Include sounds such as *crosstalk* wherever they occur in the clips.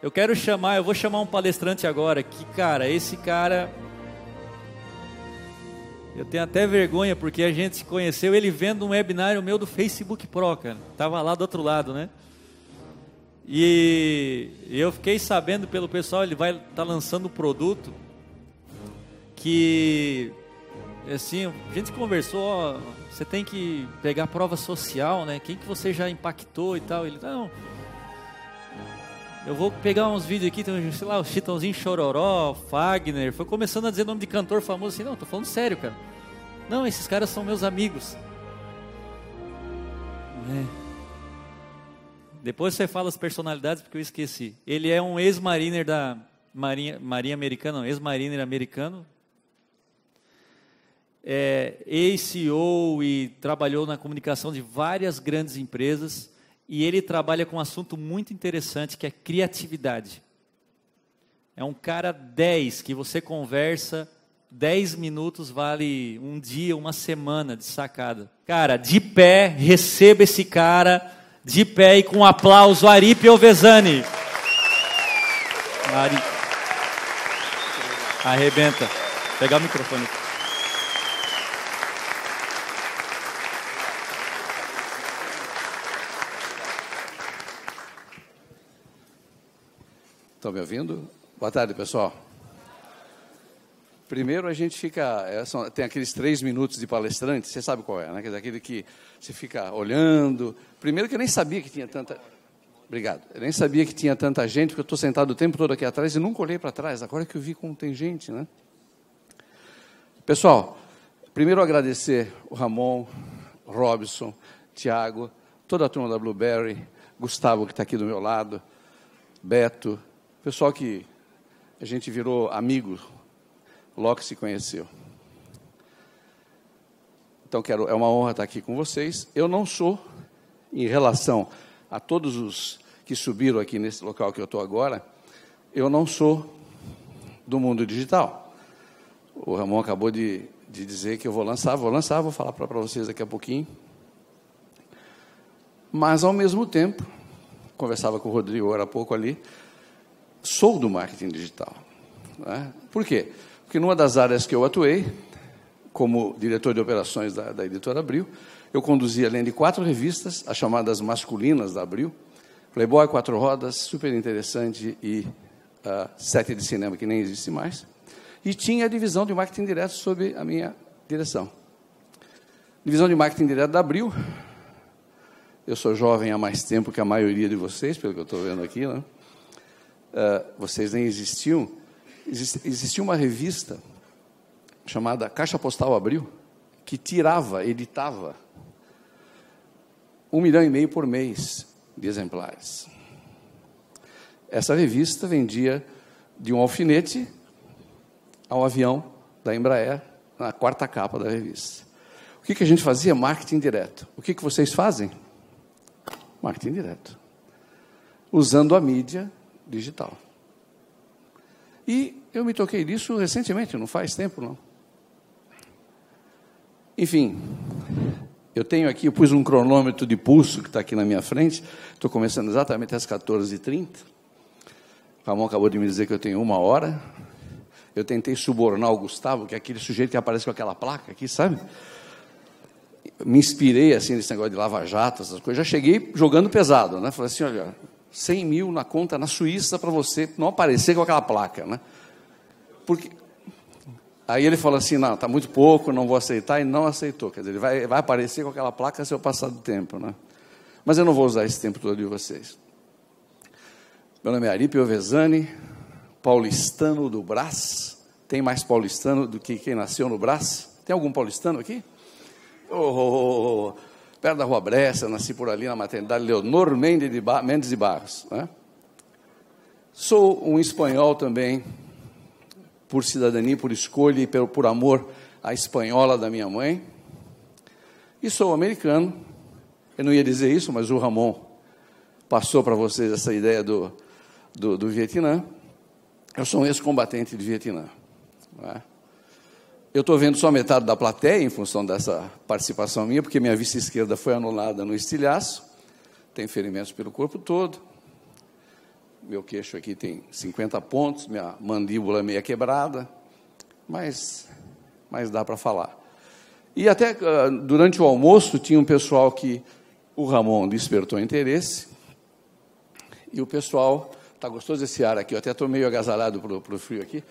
Eu quero chamar, eu vou chamar um palestrante agora, que cara, esse cara eu tenho até vergonha porque a gente se conheceu ele vendo um webinário meu do Facebook Pro, cara. Tava lá do outro lado, né? E eu fiquei sabendo pelo pessoal, ele vai estar tá lançando um produto que assim, a gente conversou, ó, você tem que pegar prova social, né? Quem que você já impactou e tal. Ele, não, eu vou pegar uns vídeos aqui, sei lá, o Chitãozinho Chororó, Fagner. Foi começando a dizer nome de cantor famoso assim, não, tô falando sério, cara. Não, esses caras são meus amigos. É. Depois você fala as personalidades porque eu esqueci. Ele é um ex-mariner da Marinha, Marinha Americana, ex-mariner americano. É, ex-CEO e trabalhou na comunicação de várias grandes empresas. E ele trabalha com um assunto muito interessante que é criatividade. É um cara 10 que você conversa 10 minutos vale um dia, uma semana de sacada. Cara, de pé, receba esse cara de pé e com um aplauso, Aripe Ovesani. Ari... Arrebenta. Pegar o microfone. Estão me ouvindo? Boa tarde, pessoal. Primeiro a gente fica, é, tem aqueles três minutos de palestrante, você sabe qual é, né? Aquele que você fica olhando. Primeiro que eu nem sabia que tinha tanta. Obrigado. Eu nem sabia que tinha tanta gente, porque eu estou sentado o tempo todo aqui atrás e nunca olhei para trás. Agora que eu vi como tem gente, né? Pessoal, primeiro agradecer o Ramon, Robson, Tiago, toda a turma da Blueberry, Gustavo que está aqui do meu lado, Beto, pessoal que a gente virou amigo logo se conheceu. Então, quero, é uma honra estar aqui com vocês. Eu não sou, em relação a todos os que subiram aqui nesse local que eu estou agora, eu não sou do mundo digital. O Ramon acabou de, de dizer que eu vou lançar, vou lançar, vou falar para vocês daqui a pouquinho. Mas, ao mesmo tempo, conversava com o Rodrigo agora há pouco ali, sou do marketing digital. Né? Por quê? Porque numa das áreas que eu atuei, como diretor de operações da, da editora Abril, eu conduzi, além de quatro revistas, as chamadas masculinas da Abril, Playboy, Quatro Rodas, super interessante, e uh, Sete de Cinema, que nem existe mais. E tinha a divisão de marketing direto sob a minha direção. Divisão de marketing direto da Abril. Eu sou jovem há mais tempo que a maioria de vocês, pelo que eu estou vendo aqui, né? Uh, vocês nem existiam existia uma revista chamada Caixa Postal Abril, que tirava, editava um milhão e meio por mês de exemplares. Essa revista vendia de um alfinete ao avião da Embraer, na quarta capa da revista. O que, que a gente fazia? Marketing direto. O que, que vocês fazem? Marketing direto. Usando a mídia digital. E eu me toquei disso recentemente, não faz tempo não. Enfim, eu tenho aqui, eu pus um cronômetro de pulso que está aqui na minha frente, estou começando exatamente às 14h30. O Ramon acabou de me dizer que eu tenho uma hora. Eu tentei subornar o Gustavo, que é aquele sujeito que aparece com aquela placa aqui, sabe? Me inspirei assim nesse negócio de lava-jato, essas coisas. Já cheguei jogando pesado, né? Falei assim: olha, 100 mil na conta na Suíça para você não aparecer com aquela placa, né? Porque aí ele falou assim, não, está muito pouco, não vou aceitar, e não aceitou. Quer dizer, ele vai, vai aparecer com aquela placa se eu passar do tempo, né? Mas eu não vou usar esse tempo todo de vocês. Meu nome é Aripe Ovesani, paulistano do Brás. Tem mais paulistano do que quem nasceu no Brás? Tem algum paulistano aqui? Oh, oh, oh, oh perto da Rua Bressa, nasci por ali na maternidade Leonor Mendes de, Bar Mendes de Barros. Né? Sou um espanhol também, por cidadania, por escolha e por, por amor à espanhola da minha mãe. E sou americano. Eu não ia dizer isso, mas o Ramon passou para vocês essa ideia do, do, do Vietnã. Eu sou um ex-combatente de Vietnã. Né? Eu estou vendo só metade da plateia em função dessa participação minha, porque minha vista esquerda foi anulada no estilhaço, tem ferimentos pelo corpo todo. meu queixo aqui tem 50 pontos, minha mandíbula meia quebrada, mas, mas dá para falar. E até uh, durante o almoço tinha um pessoal que o Ramon despertou interesse, e o pessoal, está gostoso esse ar aqui, eu até estou meio agasalhado para o frio aqui.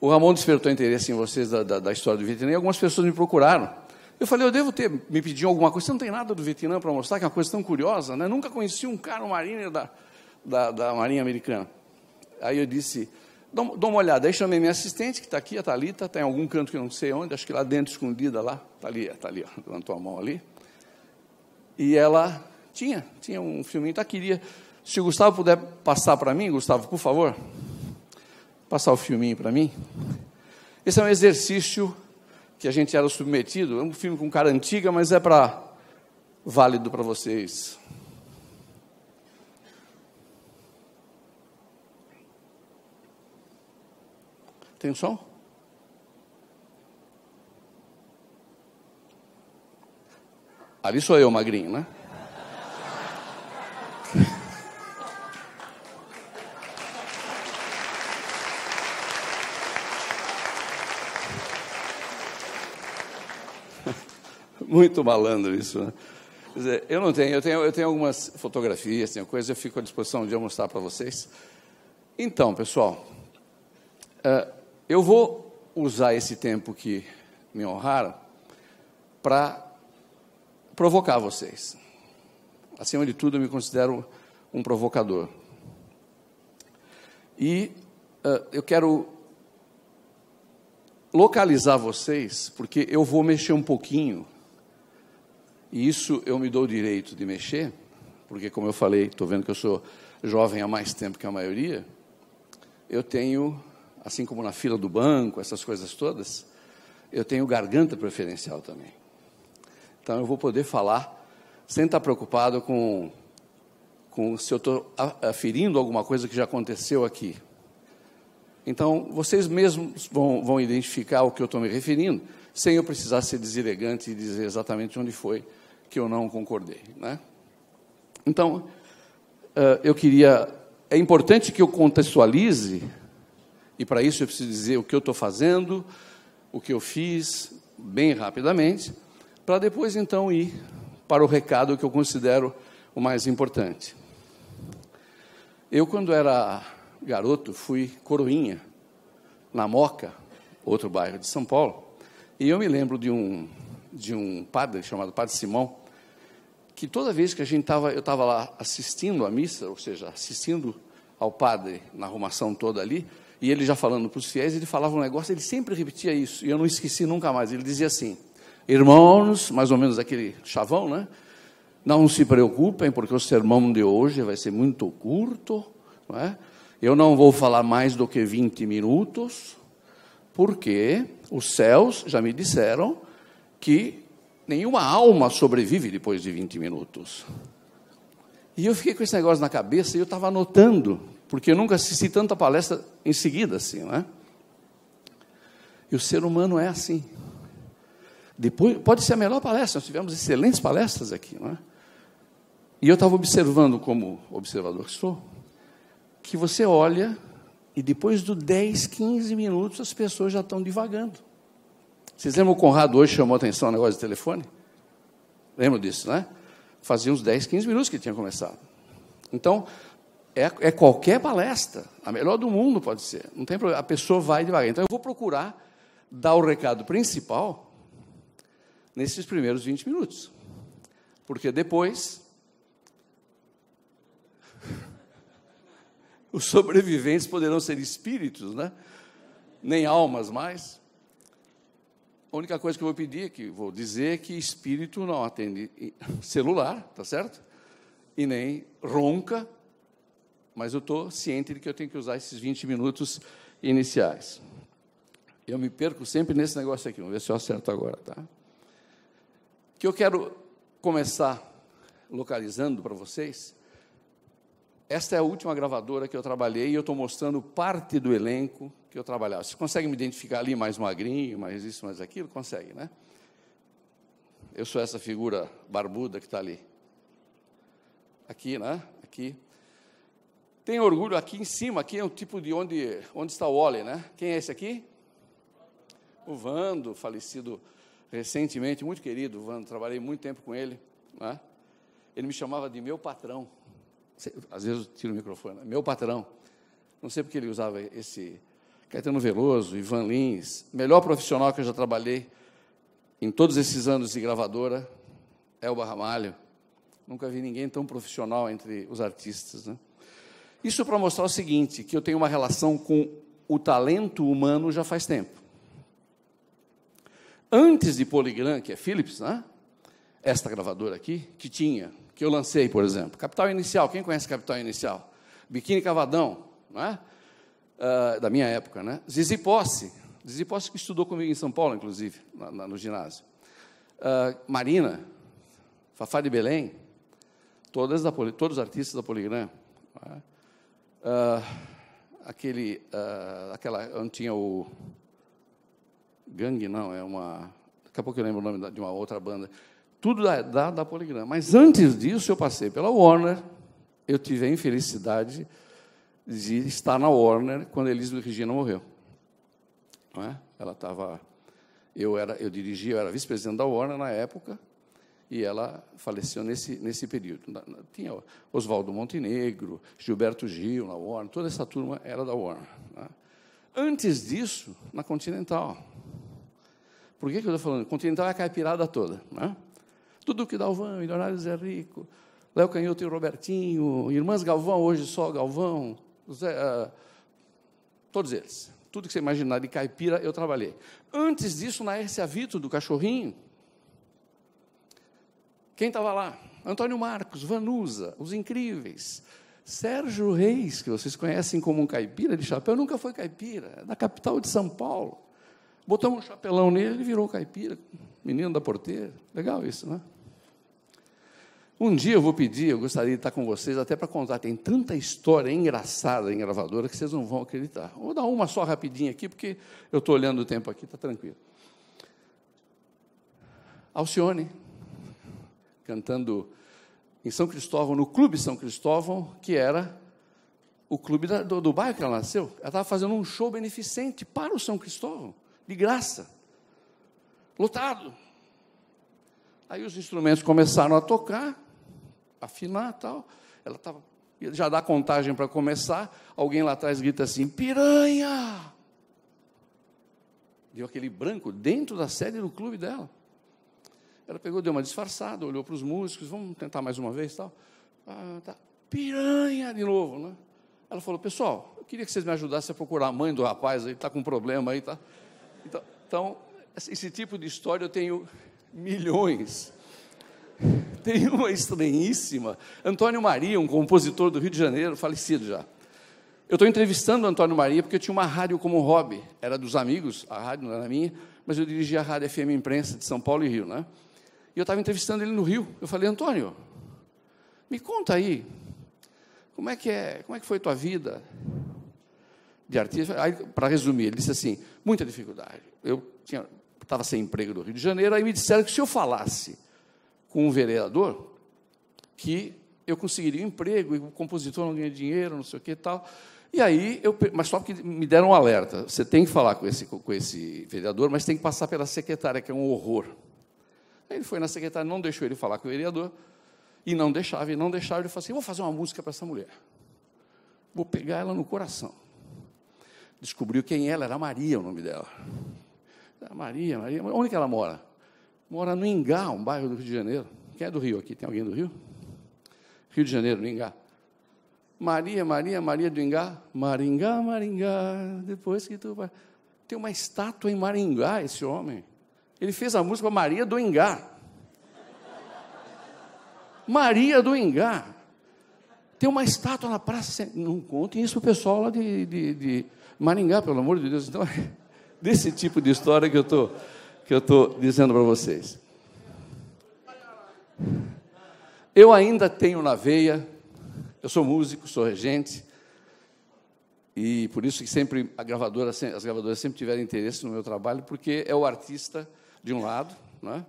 O Ramon despertou interesse em vocês da, da, da história do Vietnã, e algumas pessoas me procuraram. Eu falei, eu devo ter, me pedido alguma coisa, você não tem nada do Vietnã para mostrar, que é uma coisa tão curiosa, né? Nunca conheci um cara, um marine da, da, da Marinha Americana. Aí eu disse, dá uma olhada. Aí chamei minha assistente, que está aqui, a Thalita, está em algum canto que eu não sei onde, acho que lá dentro, escondida lá. Está ali, está ali, levantou a mão ali. E ela tinha, tinha um filminho, tá, queria. Se o Gustavo puder passar para mim, Gustavo, por favor, passar o filminho para mim. Esse é um exercício que a gente era submetido, é um filme com cara antiga, mas é para válido para vocês Tem som? Ali sou eu, magrinho, né? Muito malandro isso, né? Quer dizer, eu não tenho, eu tenho, eu tenho algumas fotografias, tenho coisas, eu fico à disposição de mostrar para vocês. Então, pessoal, uh, eu vou usar esse tempo que me honraram para provocar vocês. Acima de tudo, eu me considero um provocador. E uh, eu quero localizar vocês, porque eu vou mexer um pouquinho, e isso eu me dou o direito de mexer, porque, como eu falei, estou vendo que eu sou jovem há mais tempo que a maioria, eu tenho assim como na fila do banco, essas coisas todas, eu tenho garganta preferencial também. Então eu vou poder falar sem estar preocupado com, com se eu estou aferindo alguma coisa que já aconteceu aqui. Então vocês mesmos vão, vão identificar o que eu estou me referindo, sem eu precisar ser deselegante e dizer exatamente onde foi que eu não concordei. Né? Então, eu queria. É importante que eu contextualize e para isso eu preciso dizer o que eu estou fazendo, o que eu fiz, bem rapidamente, para depois então ir para o recado que eu considero o mais importante. Eu, quando era garoto, fui coroinha na Moca, outro bairro de São Paulo, e eu me lembro de um, de um padre chamado Padre Simão, que toda vez que a gente estava, eu estava lá assistindo à missa, ou seja, assistindo ao padre na arrumação toda ali, e ele já falando para os fiéis, ele falava um negócio, ele sempre repetia isso, e eu não esqueci nunca mais. Ele dizia assim: Irmãos, mais ou menos aquele chavão, né? Não se preocupem, porque o sermão de hoje vai ser muito curto, não é? Eu não vou falar mais do que 20 minutos, porque os céus já me disseram que nenhuma alma sobrevive depois de 20 minutos. E eu fiquei com esse negócio na cabeça e eu estava anotando porque eu nunca assisti tanta palestra em seguida assim, não é? E o ser humano é assim. Depois, pode ser a melhor palestra, nós tivemos excelentes palestras aqui, não é? E eu estava observando, como observador que sou, que você olha e depois de 10, 15 minutos as pessoas já estão divagando. Vocês lembram o Conrado hoje chamou atenção ao negócio de telefone? Lembram disso, né? Fazia uns 10, 15 minutos que tinha começado. Então, é, é, qualquer palestra, a melhor do mundo pode ser, não tem problema, a pessoa vai devagar. Então eu vou procurar dar o recado principal nesses primeiros 20 minutos, porque depois *laughs* os sobreviventes poderão ser espíritos, né? nem almas mais. A única coisa que eu vou pedir, é que vou dizer, que espírito não atende *laughs* celular, tá certo? E nem ronca mas eu estou ciente de que eu tenho que usar esses 20 minutos iniciais. Eu me perco sempre nesse negócio aqui, vamos ver se eu acerto agora, tá? Que eu quero começar localizando para vocês. Esta é a última gravadora que eu trabalhei e eu estou mostrando parte do elenco que eu trabalhava. Você consegue me identificar ali mais magrinho, mais isso, mais aquilo? Consegue, né? Eu sou essa figura barbuda que está ali. Aqui, né? Aqui Tenho orgulho aqui em cima, aqui é o tipo de onde, onde está o Wally, né? Quem é esse aqui? O Vando, falecido recentemente, muito querido, Vando, trabalhei muito tempo com ele, né? Ele me chamava de meu patrão. Às vezes eu tiro o microfone, né? meu patrão. Não sei porque ele usava esse Caetano Veloso, Ivan Lins, melhor profissional que eu já trabalhei em todos esses anos de gravadora, é o Barramalho. Nunca vi ninguém tão profissional entre os artistas, né? Isso para mostrar o seguinte, que eu tenho uma relação com o talento humano já faz tempo. Antes de Polygram, que é Philips, né? esta gravadora aqui, que tinha, que eu lancei, por exemplo, Capital Inicial, quem conhece Capital Inicial? Biquíni Cavadão, não é? Uh, da minha época, né? Zizi Posse, Zizi Posse que estudou comigo em São Paulo, inclusive, na, na, no ginásio. Uh, Marina, Fafá de Belém, todas da, todos os artistas da Poligram. Uh, aquele, uh, aquela, onde tinha o Gangue, não, é uma, daqui a pouco eu lembro o nome de uma outra banda, tudo da, da, da Poligram. Mas antes disso eu passei pela Warner, eu tive a infelicidade de estar na Warner quando a Elizabeth Regina morreu. Não é? Ela estava, eu era, eu dirigia, eu era vice-presidente da Warner na época, e ela faleceu nesse, nesse período. Tinha Oswaldo Montenegro, Gilberto Gil na Warner, toda essa turma era da Warner. Né? Antes disso, na Continental. Por que, que eu estou falando? Continental é a caipirada toda. Né? Tudo que Dalvão, Leonardo Zé Rico, Léo Canhoto e Robertinho, Irmãs Galvão, hoje só Galvão, Zé, uh, todos eles. Tudo que você imaginar de caipira, eu trabalhei. Antes disso, na Ercia Vito, do Cachorrinho, quem estava lá? Antônio Marcos, Vanusa, os incríveis. Sérgio Reis, que vocês conhecem como um caipira de chapéu, nunca foi caipira, é da capital de São Paulo. Botamos um chapelão nele, ele virou caipira, menino da porteira. Legal isso, né? Um dia eu vou pedir, eu gostaria de estar com vocês até para contar. Tem tanta história engraçada em gravadora que vocês não vão acreditar. Vou dar uma só rapidinha aqui, porque eu estou olhando o tempo aqui, está tranquilo. Alcione, cantando em São Cristóvão, no Clube São Cristóvão, que era o clube da, do, do bairro que ela nasceu. Ela estava fazendo um show beneficente para o São Cristóvão, de graça, lotado. Aí os instrumentos começaram a tocar, afinar tal. Ela estava já dá contagem para começar, alguém lá atrás grita assim: piranha! Deu aquele branco dentro da sede do clube dela. Ela pegou, deu uma disfarçada, olhou para os músicos, vamos tentar mais uma vez tal. Ah, tá. Piranha de novo, né? Ela falou, pessoal, eu queria que vocês me ajudassem a procurar a mãe do rapaz aí, está com um problema aí, tá? Então, então, esse tipo de história eu tenho milhões. Tem *laughs* uma estranhíssima. Antônio Maria, um compositor do Rio de Janeiro, falecido já. Eu estou entrevistando o Antônio Maria porque eu tinha uma rádio como hobby. Era dos amigos, a rádio não era minha, mas eu dirigia a Rádio FM Imprensa de São Paulo e Rio, né? E eu estava entrevistando ele no Rio. Eu falei, Antônio, me conta aí, como é que é, como é que foi tua vida de artista? para resumir, ele disse assim, muita dificuldade. Eu estava sem emprego no Rio de Janeiro, aí me disseram que se eu falasse com um vereador, que eu conseguiria um emprego, e o compositor não ganha dinheiro, não sei o que e tal. E aí, eu, mas só porque me deram um alerta, você tem que falar com esse, com esse vereador, mas tem que passar pela secretária, que é um horror. Aí ele foi na secretária, não deixou ele falar com o vereador, e não deixava, e não deixava, ele falou assim, vou fazer uma música para essa mulher. Vou pegar ela no coração. Descobriu quem ela era, Maria o nome dela. Maria, Maria, onde que ela mora? Mora no Ingá, um bairro do Rio de Janeiro. Quem é do Rio aqui? Tem alguém do Rio? Rio de Janeiro, no Ingá. Maria, Maria, Maria do Ingá. Maringá, Maringá, depois que tu vai... Tem uma estátua em Maringá, esse homem. Ele fez a música Maria do Ingá. Maria do Ingá. Tem uma estátua na praça. Não contem isso o pessoal lá de, de, de, Maringá, pelo amor de Deus. Então, *laughs* desse tipo de história que eu tô, que eu estou dizendo para vocês. Eu ainda tenho na veia, eu sou músico, sou regente, e por isso que sempre a gravadora, as gravadoras sempre tiveram interesse no meu trabalho, porque é o artista de um lado, né?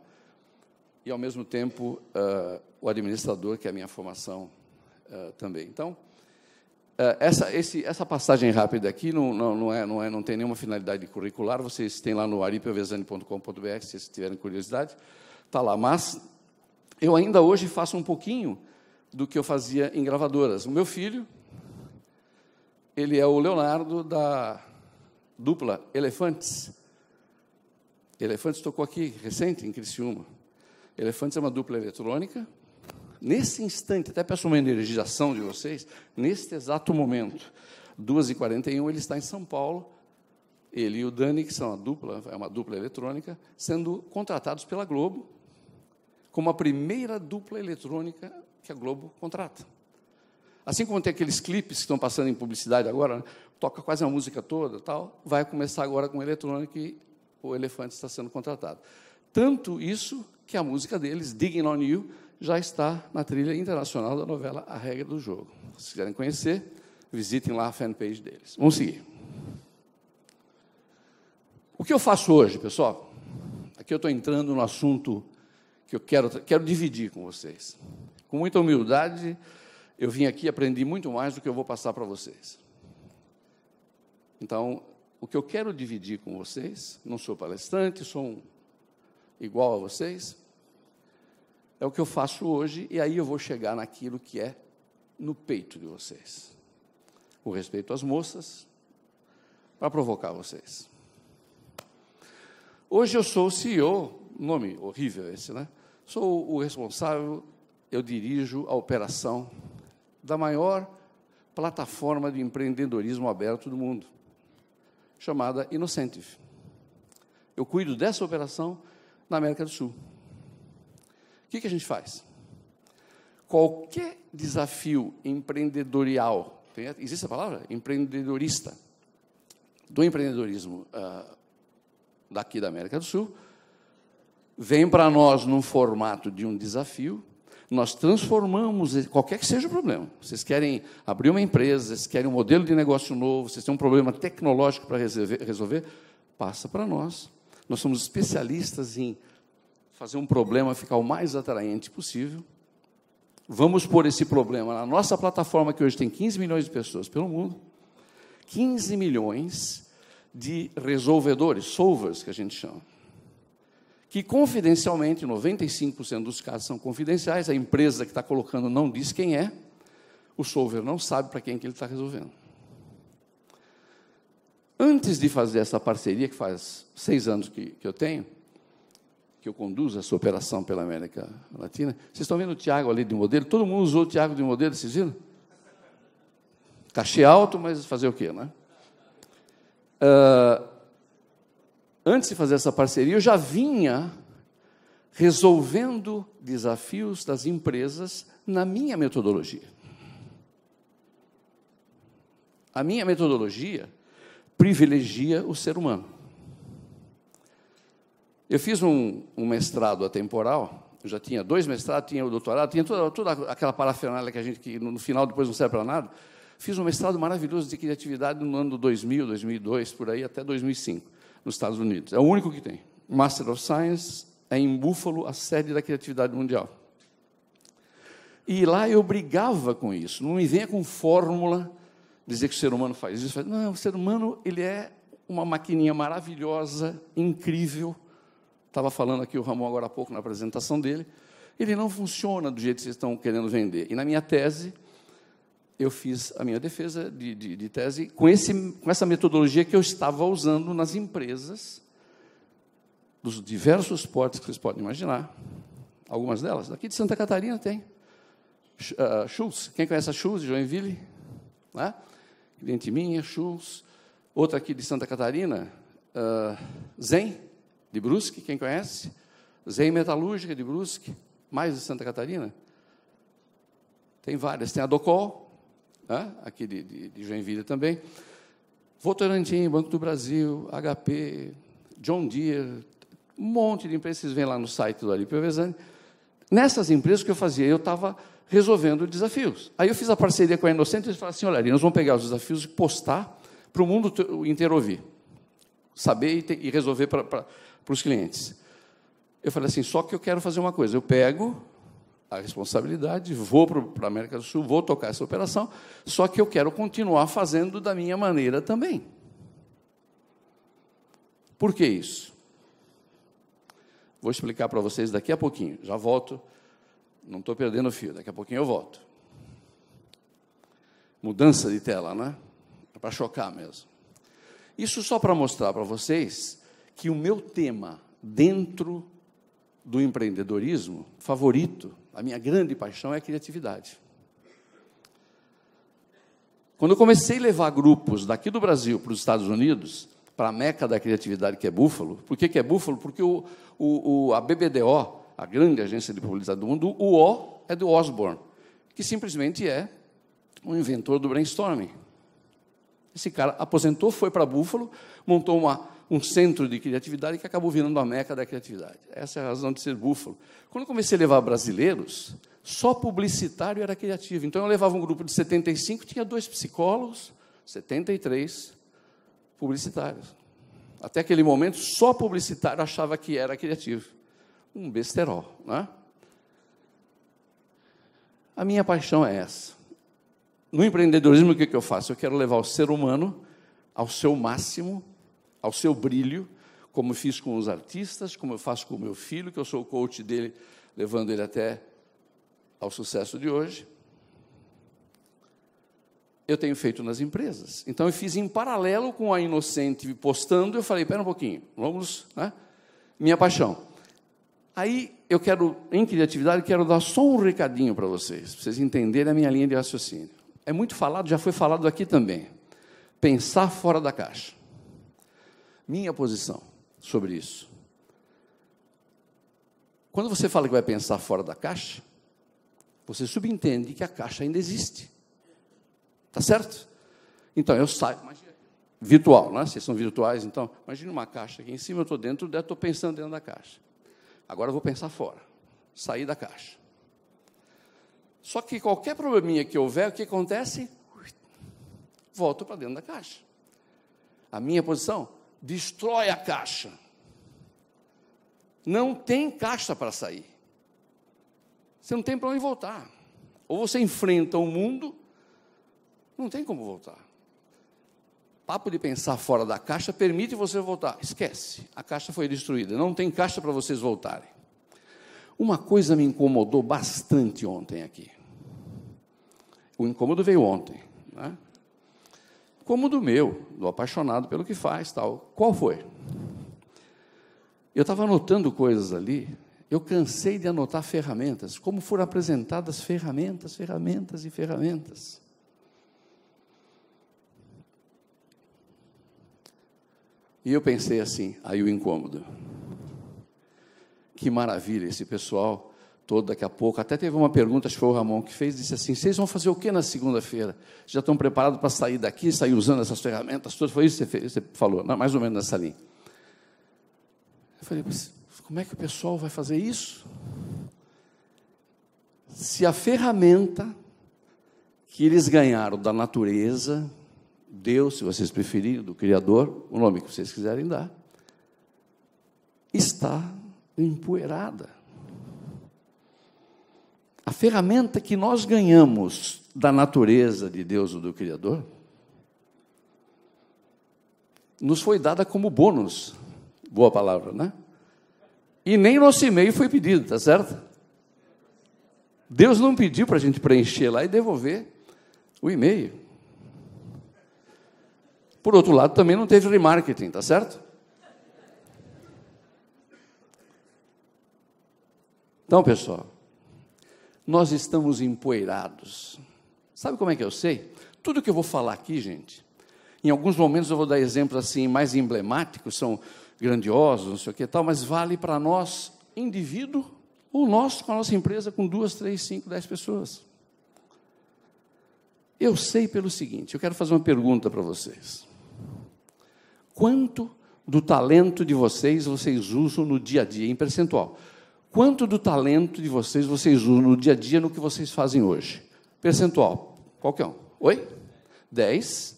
e ao mesmo tempo uh, o administrador, que é a minha formação uh, também. Então, essa, esse, essa passagem rápida aqui não, não, não, é, não, é, não tem nenhuma finalidade curricular, vocês têm lá no aripiovezani.com.br, se vocês tiverem curiosidade, está lá. Mas eu ainda hoje faço um pouquinho do que eu fazia em gravadoras. O meu filho, ele é o Leonardo da dupla Elefantes. Elefantes tocou aqui recente, em Criciúma. Elefantes é uma dupla eletrônica. Nesse instante, até peço uma energização de vocês, neste exato momento, 2h41, ele está em São Paulo, ele e o Dani, que são a dupla, é uma dupla eletrônica, sendo contratados pela Globo, como a primeira dupla eletrônica que a Globo contrata. Assim como tem aqueles clipes que estão passando em publicidade agora, né? toca quase a música toda, tal, vai começar agora com eletrônica e o Elefante está sendo contratado. Tanto isso que a música deles, Digging on You, já está na trilha internacional da novela A Regra do Jogo. Se quiserem conhecer, visitem lá a fanpage deles. Vamos seguir. O que eu faço hoje, pessoal? Aqui eu estou entrando no assunto que eu quero, quero dividir com vocês. Com muita humildade, eu vim aqui e aprendi muito mais do que eu vou passar para vocês. Então, o que eu quero dividir com vocês, não sou palestrante, sou um, igual a vocês, é o que eu faço hoje, e aí eu vou chegar naquilo que é no peito de vocês. O respeito às moças, para provocar vocês. Hoje eu sou o CEO, nome horrível esse, né? Sou o responsável, eu dirijo a operação da maior plataforma de empreendedorismo aberto do mundo, chamada Innocentive. Eu cuido dessa operação na América do Sul. O que, que a gente faz? Qualquer desafio empreendedorial, tem, existe a palavra? Empreendedorista, do empreendedorismo uh, daqui da América do Sul, vem para nós num formato de um desafio nós transformamos, qualquer que seja o problema. Vocês querem abrir uma empresa, vocês querem um modelo de negócio novo, vocês têm um problema tecnológico para resolver, resolver, passa para nós. Nós somos especialistas em fazer um problema ficar o mais atraente possível. Vamos pôr esse problema na nossa plataforma, que hoje tem 15 milhões de pessoas pelo mundo. 15 milhões de resolvedores, solvers, que a gente chama que confidencialmente, 95% dos casos são confidenciais, a empresa que está colocando não diz quem é, o solver não sabe para quem que ele está resolvendo. Antes de fazer essa parceria, que faz seis anos que, que eu tenho, que eu conduzo essa operação pela América Latina, vocês estão vendo o Tiago ali de modelo? Todo mundo usou o Tiago de modelo, vocês viram? Cachê alto, mas fazer o quê, né? Uh, antes de fazer essa parceria, eu já vinha resolvendo desafios das empresas na minha metodologia. A minha metodologia privilegia o ser humano. Eu fiz um, um mestrado atemporal, eu já tinha dois mestrados, tinha o doutorado, tinha toda, toda aquela parafernália que a gente, que no final depois não serve para nada. Fiz um mestrado maravilhoso de criatividade no ano 2000, 2002, por aí, até 2005 nos Estados Unidos. É o único que tem. Master of Science é em Buffalo, a sede da criatividade mundial. E lá eu brigava com isso. Não me venha com fórmula dizer que o ser humano faz isso. Não, o ser humano ele é uma maquininha maravilhosa, incrível. Estava falando aqui o Ramon agora há pouco na apresentação dele. Ele não funciona do jeito que vocês estão querendo vender. E na minha tese, eu fiz a minha defesa de, de, de tese com, esse, com essa metodologia que eu estava usando nas empresas, dos diversos portos que vocês podem imaginar. Algumas delas, daqui de Santa Catarina tem. Uh, Schultz, quem conhece a Schultz, Joinville? Né? Cliente minha, Schultz. Outra aqui de Santa Catarina, uh, Zen, de Brusque, quem conhece? Zen Metalúrgica, de Brusque. Mais de Santa Catarina? Tem várias. Tem a Docol, né? aqui de, de, de Joinville também. Votorantim, Banco do Brasil, HP, John Deere, um monte de empresas, vocês veem lá no site do Alípio Vezani. Nessas empresas que eu fazia, eu estava resolvendo desafios. Aí eu fiz a parceria com a Inocente e eles falaram assim, olha, nós vamos pegar os desafios e postar para o mundo inteiro ouvir. Saber e, ter, e resolver para os clientes. Eu falei assim, só que eu quero fazer uma coisa, eu pego a responsabilidade, vou para a América do Sul, vou tocar essa operação, só que eu quero continuar fazendo da minha maneira também. Por que isso? Vou explicar para vocês daqui a pouquinho. Já volto, não estou perdendo o fio, daqui a pouquinho eu volto. Mudança de tela, né? É para chocar mesmo. Isso só para mostrar para vocês que o meu tema dentro do empreendedorismo favorito, a minha grande paixão é a criatividade. Quando eu comecei a levar grupos daqui do Brasil para os Estados Unidos, para a meca da criatividade que é Búfalo, por que, que é Búfalo? Porque o, o, o, a BBDO, a grande agência de publicidade do mundo, o O é do Osborne, que simplesmente é um inventor do brainstorming. Esse cara aposentou, foi para Búfalo, montou uma, um centro de criatividade que acabou virando a meca da criatividade. Essa é a razão de ser Búfalo. Quando eu comecei a levar brasileiros, só publicitário era criativo. Então eu levava um grupo de 75, tinha dois psicólogos, 73 publicitários. Até aquele momento, só publicitário achava que era criativo. Um besterol, né? A minha paixão é essa. No empreendedorismo, o que, que eu faço? Eu quero levar o ser humano ao seu máximo, ao seu brilho, como fiz com os artistas, como eu faço com o meu filho, que eu sou o coach dele, levando ele até ao sucesso de hoje. Eu tenho feito nas empresas. Então eu fiz em paralelo com a Inocente postando, eu falei, espera um pouquinho, vamos, né? Minha paixão. Aí eu quero, em criatividade, quero dar só um recadinho para vocês, para vocês entenderem a minha linha de raciocínio é muito falado, já foi falado aqui também. Pensar fora da caixa. Minha posição sobre isso. Quando você fala que vai pensar fora da caixa, você subentende que a caixa ainda existe. Tá certo? Então eu saio, virtual, né? Vocês são virtuais, então imagine uma caixa aqui em cima, eu estou dentro, estou pensando dentro da caixa. Agora eu vou pensar fora, sair da caixa. Só que qualquer probleminha que houver, o que acontece? Volto para dentro da caixa. A minha posição? Destrói a caixa. Não tem caixa para sair. Você não tem para onde voltar. Ou você enfrenta o mundo, não tem como voltar. Papo de pensar fora da caixa permite você voltar. Esquece, a caixa foi destruída, não tem caixa para vocês voltarem. Uma coisa me incomodou bastante ontem aqui. O incômodo veio ontem. Né? Incômodo meu, do apaixonado pelo que faz, tal. Qual foi? Eu estava anotando coisas ali, eu cansei de anotar ferramentas, como foram apresentadas ferramentas, ferramentas e ferramentas. E eu pensei assim, aí o incômodo. Que maravilha esse pessoal todo daqui a pouco. Até teve uma pergunta, acho que foi o Ramon que fez, disse assim: vocês vão fazer o que na segunda-feira? Já estão preparados para sair daqui, sair usando essas ferramentas todas? Foi isso que você, fez, você falou, mais ou menos nessa linha. Eu falei, mas como é que o pessoal vai fazer isso? Se a ferramenta que eles ganharam da natureza, Deus, se vocês preferirem, do Criador, o nome que vocês quiserem dar, está empoeirada. A ferramenta que nós ganhamos da natureza de Deus ou do Criador nos foi dada como bônus. Boa palavra, né? E nem nosso e-mail foi pedido, tá certo? Deus não pediu para a gente preencher lá e devolver o e-mail. Por outro lado, também não teve remarketing, tá certo? Então, pessoal, nós estamos empoeirados. Sabe como é que eu sei? Tudo que eu vou falar aqui, gente, em alguns momentos eu vou dar exemplos assim mais emblemáticos, são grandiosos, não sei o que tal, mas vale para nós, indivíduo, ou nós com a nossa empresa com duas, três, cinco, dez pessoas. Eu sei pelo seguinte, eu quero fazer uma pergunta para vocês. Quanto do talento de vocês vocês usam no dia a dia, em percentual? Quanto do talento de vocês vocês usam no dia a dia no que vocês fazem hoje? Percentual. Qualquer um. Oi? 10.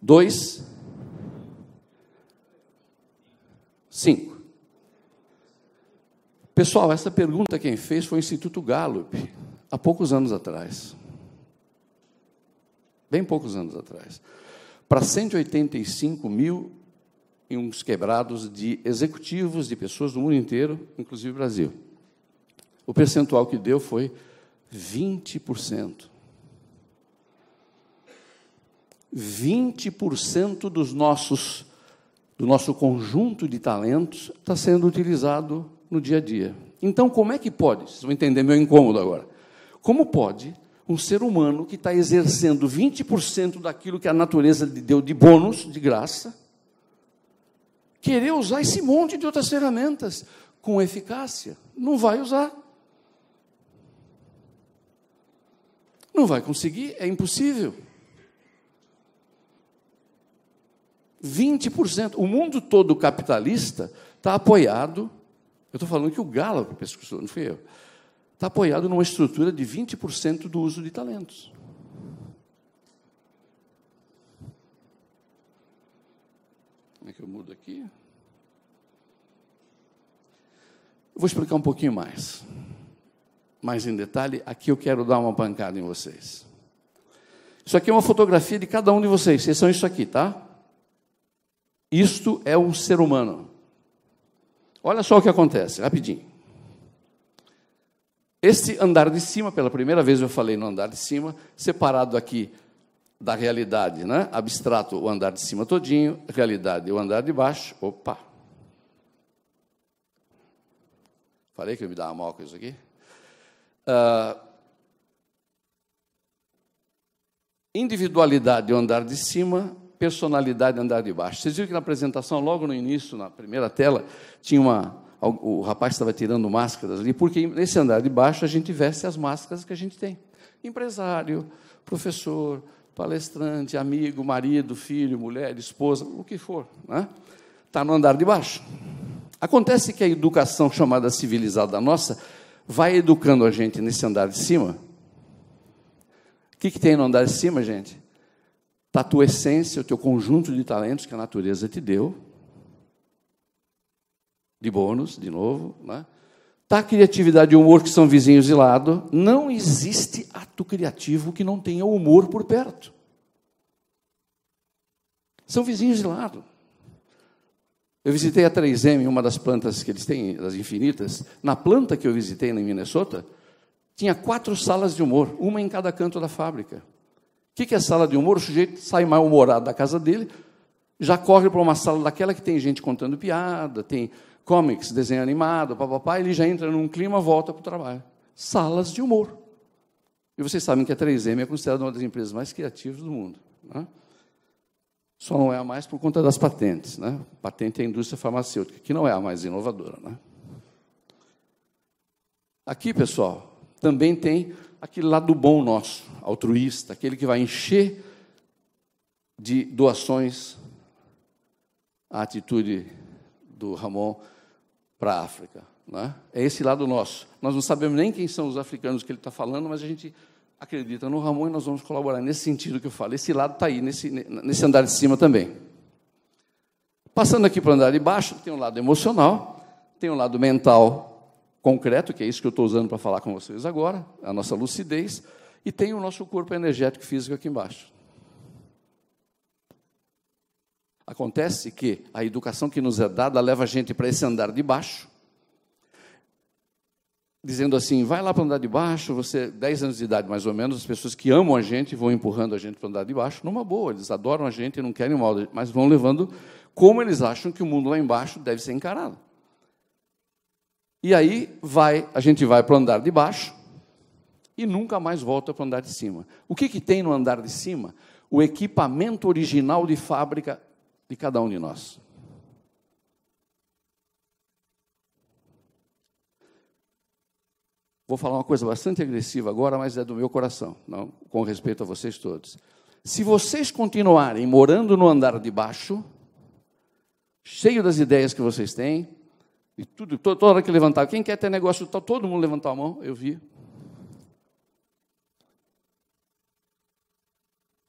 2. 5. Pessoal, essa pergunta quem fez foi o Instituto Gallup, há poucos anos atrás. Bem poucos anos atrás. Para 185 mil e uns quebrados de executivos, de pessoas do mundo inteiro, inclusive Brasil. O percentual que deu foi 20%. 20% dos nossos, do nosso conjunto de talentos está sendo utilizado no dia a dia. Então, como é que pode? Vocês vão entender meu incômodo agora. Como pode um ser humano que está exercendo 20% daquilo que a natureza lhe deu de bônus, de graça, querer usar esse monte de outras ferramentas com eficácia? Não vai usar. Não vai conseguir, é impossível. 20%. O mundo todo capitalista está apoiado eu estou falando que o Gallup não fui eu. Está apoiado numa estrutura de 20% do uso de talentos. Como é que eu mudo aqui? Vou explicar um pouquinho mais. Mais em detalhe, aqui eu quero dar uma pancada em vocês. Isso aqui é uma fotografia de cada um de vocês. Vocês são isso aqui, tá? Isto é um ser humano. Olha só o que acontece, rapidinho. Este andar de cima, pela primeira vez eu falei no andar de cima, separado aqui da realidade, né? Abstrato o andar de cima todinho, realidade o andar de baixo. Opa! Falei que eu me dava mal com isso aqui. Uh, individualidade o andar de cima, personalidade andar de baixo. Vocês viram que na apresentação, logo no início, na primeira tela, tinha uma. O rapaz estava tirando máscaras ali, porque nesse andar de baixo a gente veste as máscaras que a gente tem. Empresário, professor, palestrante, amigo, marido, filho, mulher, esposa, o que for. Está né? Tá no andar de baixo. Acontece que a educação chamada civilizada nossa vai educando a gente nesse andar de cima. O que, que tem no andar de cima, gente? Está a tua essência, o teu conjunto de talentos que a natureza te deu. De bônus, de novo. Né? A criatividade e humor que são vizinhos de lado. Não existe ato criativo que não tenha humor por perto. São vizinhos de lado. Eu visitei a 3M, uma das plantas que eles têm, das infinitas. Na planta que eu visitei em Minnesota, tinha quatro salas de humor, uma em cada canto da fábrica. O que é sala de humor? O sujeito sai mal-humorado da casa dele, já corre para uma sala daquela que tem gente contando piada, tem comics, desenho animado, papapá, ele já entra num clima, volta para o trabalho. Salas de humor. E vocês sabem que a 3M é considerada uma das empresas mais criativas do mundo. Né? Só não é a mais por conta das patentes. Né? Patente é a indústria farmacêutica, que não é a mais inovadora. Né? Aqui, pessoal, também tem aquele lado bom nosso, altruísta, aquele que vai encher de doações a atitude do Ramon para a África. Né? É esse lado nosso. Nós não sabemos nem quem são os africanos que ele está falando, mas a gente acredita no Ramon e nós vamos colaborar nesse sentido que eu falo. Esse lado está aí, nesse, nesse andar de cima também. Passando aqui para o andar de baixo, tem um lado emocional, tem um lado mental, concreto, que é isso que eu estou usando para falar com vocês agora, a nossa lucidez, e tem o nosso corpo energético físico aqui embaixo. Acontece que a educação que nos é dada leva a gente para esse andar de baixo, dizendo assim: vai lá para o andar de baixo, você, 10 anos de idade mais ou menos, as pessoas que amam a gente vão empurrando a gente para o andar de baixo, numa boa, eles adoram a gente não querem mal, mas vão levando como eles acham que o mundo lá embaixo deve ser encarado. E aí vai, a gente vai para o andar de baixo e nunca mais volta para o andar de cima. O que, que tem no andar de cima? O equipamento original de fábrica de cada um de nós. Vou falar uma coisa bastante agressiva agora, mas é do meu coração, não, com respeito a vocês todos. Se vocês continuarem morando no andar de baixo, cheio das ideias que vocês têm, e tudo, toda hora que levantava, quem quer ter negócio, todo mundo levantou a mão, eu vi.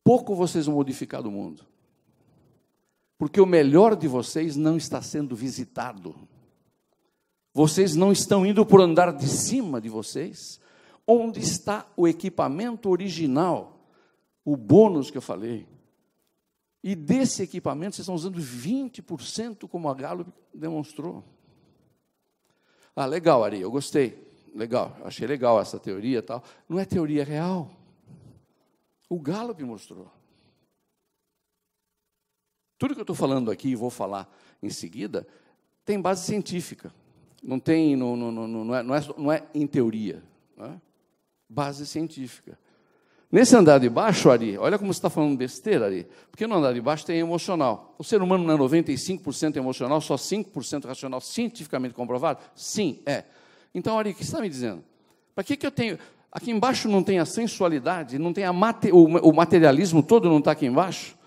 Pouco vocês vão modificar do mundo. Porque o melhor de vocês não está sendo visitado. Vocês não estão indo por andar de cima de vocês? Onde está o equipamento original? O bônus que eu falei. E desse equipamento vocês estão usando 20% como a Galo demonstrou. Ah, legal, Ari, eu gostei. Legal, achei legal essa teoria tal. Não é teoria real. O Gallup mostrou. Tudo que eu estou falando aqui e vou falar em seguida tem base científica. Não tem, não, não, não, não, é, não, é, não é em teoria. É? Base científica. Nesse andar de baixo, Ari, olha como você está falando besteira, Ari. Porque no andar de baixo tem emocional. O ser humano não é 95% emocional, só 5% racional, cientificamente comprovado? Sim, é. Então, Ari, o que você está me dizendo? Para que, que eu tenho. Aqui embaixo não tem a sensualidade, não tem a mate, o, materialismo todo não está aqui embaixo?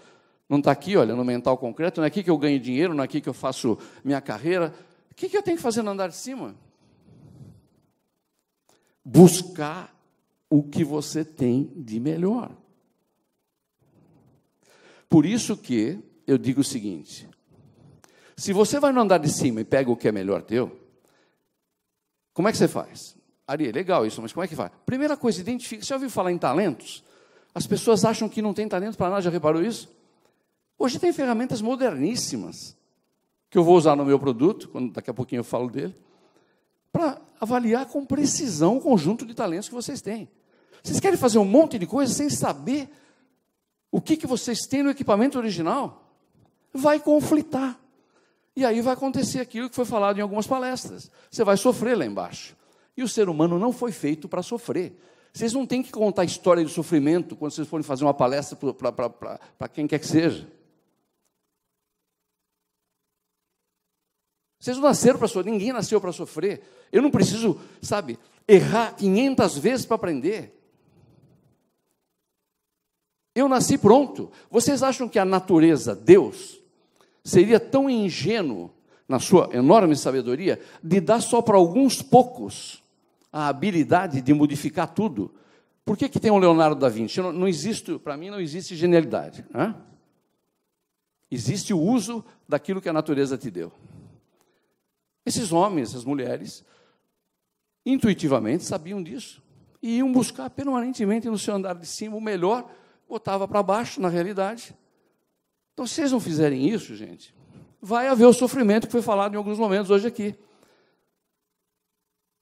Não está aqui, olha, no mental concreto, não é aqui que eu ganho dinheiro, não é aqui que eu faço minha carreira. O que, que eu tenho que fazer no andar de cima? Buscar o que você tem de melhor. Por isso que eu digo o seguinte: se você vai no andar de cima e pega o que é melhor teu, como é que você faz? Ari, legal isso, mas como é que faz? Primeira coisa, identifica. Você já ouviu falar em talentos? As pessoas acham que não tem talento para nada, já reparou isso? Hoje tem ferramentas moderníssimas que eu vou usar no meu produto, quando daqui a pouquinho eu falo dele, para avaliar com precisão o conjunto de talentos que vocês têm. Vocês querem fazer um monte de coisa sem saber o que, que vocês têm no equipamento original? Vai conflitar. E aí vai acontecer aquilo que foi falado em algumas palestras. Você vai sofrer lá embaixo. E o ser humano não foi feito para sofrer. Vocês não têm que contar a história de sofrimento quando vocês forem fazer uma palestra para quem quer que seja. Vocês não nasceram para sofrer, ninguém nasceu para sofrer. Eu não preciso, sabe, errar 500 vezes para aprender. Eu nasci pronto. Vocês acham que a natureza, Deus, seria tão ingênuo, na sua enorme sabedoria, de dar só para alguns poucos a habilidade de modificar tudo? Por que, que tem o Leonardo da Vinci? Não, não existe, para mim, não existe genialidade. Né? Existe o uso daquilo que a natureza te deu. Esses homens, essas mulheres, intuitivamente sabiam disso. E iam buscar permanentemente no seu andar de cima o melhor botava para baixo, na realidade. Então, se vocês não fizerem isso, gente, vai haver o sofrimento que foi falado em alguns momentos hoje aqui.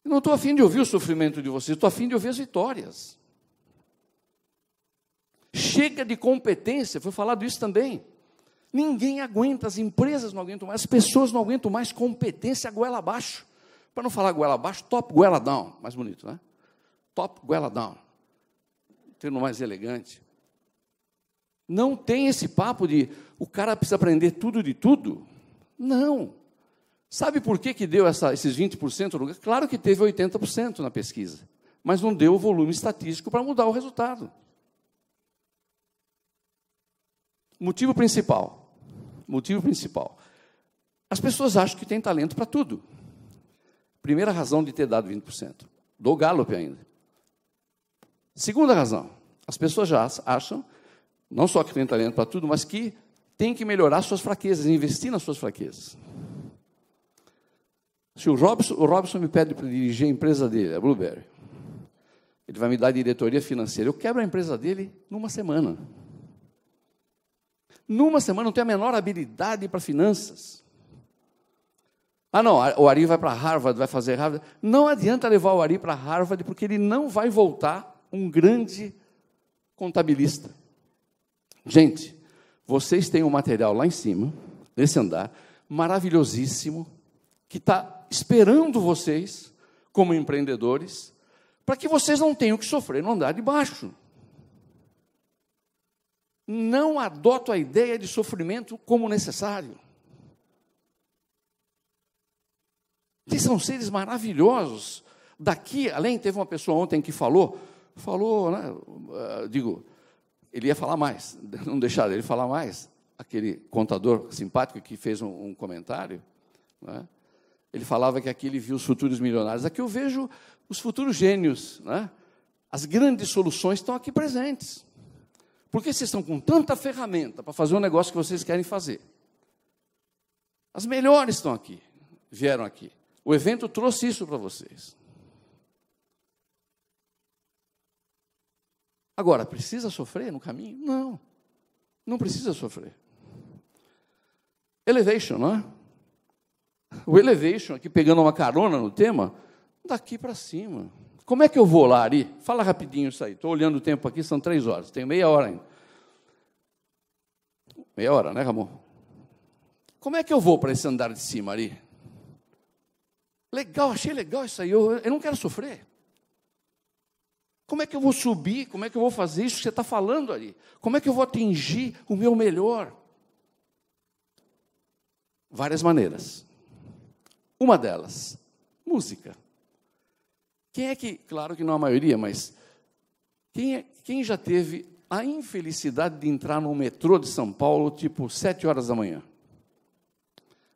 Eu não estou afim de ouvir o sofrimento de vocês, estou afim de ouvir as vitórias. Chega de competência, foi falado isso também. Ninguém aguenta, as empresas não aguentam mais, as pessoas não aguentam mais competência goela abaixo. Para não falar goela abaixo, top goela down, mais bonito, né? Top goela down. Termo mais elegante. Não tem esse papo de o cara precisa aprender tudo de tudo. Não. Sabe por que, que deu essa, esses 20%? Claro que teve 80% na pesquisa, mas não deu o volume estatístico para mudar o resultado. Motivo principal. Motivo principal. As pessoas acham que tem talento para tudo. Primeira razão de ter dado 20%. Do Gallup ainda. Segunda razão. As pessoas já acham não só que tem talento para tudo, mas que tem que melhorar suas fraquezas, investir nas suas fraquezas. Se o Robson, o Robson me pede para dirigir a empresa dele, a Blueberry, ele vai me dar diretoria financeira. Eu quebro a empresa dele numa semana. Numa semana, não tenho a menor habilidade para finanças. Ah, não, o Ari vai para Harvard, vai fazer Harvard. Não adianta levar o Ari para Harvard, porque ele não vai voltar um grande contabilista. Gente, vocês têm um material lá em cima, nesse andar, maravilhosíssimo, que está esperando vocês, como empreendedores, para que vocês não tenham que sofrer no andar de baixo. Não adoto a ideia de sofrimento como necessário. Vocês são seres maravilhosos. Daqui, além, teve uma pessoa ontem que falou, falou, né, uh, digo, ele ia falar mais, *laughs* não deixaram ele falar mais. Aquele contador simpático que fez um, um comentário, né? ele falava que aqui ele viu os futuros milionários. Aqui eu vejo os futuros gênios. Né? As grandes soluções estão aqui presentes. Porque vocês estão com tanta ferramenta para fazer o um negócio que vocês querem fazer. As melhores estão aqui, vieram aqui. O evento trouxe isso para vocês. Agora, precisa sofrer no caminho? Não. Não precisa sofrer. Elevation, não é? O elevation, aqui pegando uma carona no tema, daqui para cima. Como é que eu vou lá, Ari? Fala rapidinho isso aí. Estou olhando o tempo aqui, são três horas. Tenho meia hora ainda. Meia hora, né, Ramon? Como é que eu vou para esse andar de cima, Ari? Legal, achei legal isso aí. Eu, eu não quero sofrer. Como é que eu vou subir? Como é que eu vou fazer isso que você está falando ali? Como é que eu vou atingir o meu melhor? Várias maneiras. Uma delas, música. Quem é que, claro que não a maioria, mas quem, é, quem já teve a infelicidade de entrar no metrô de São Paulo, tipo, sete horas da manhã?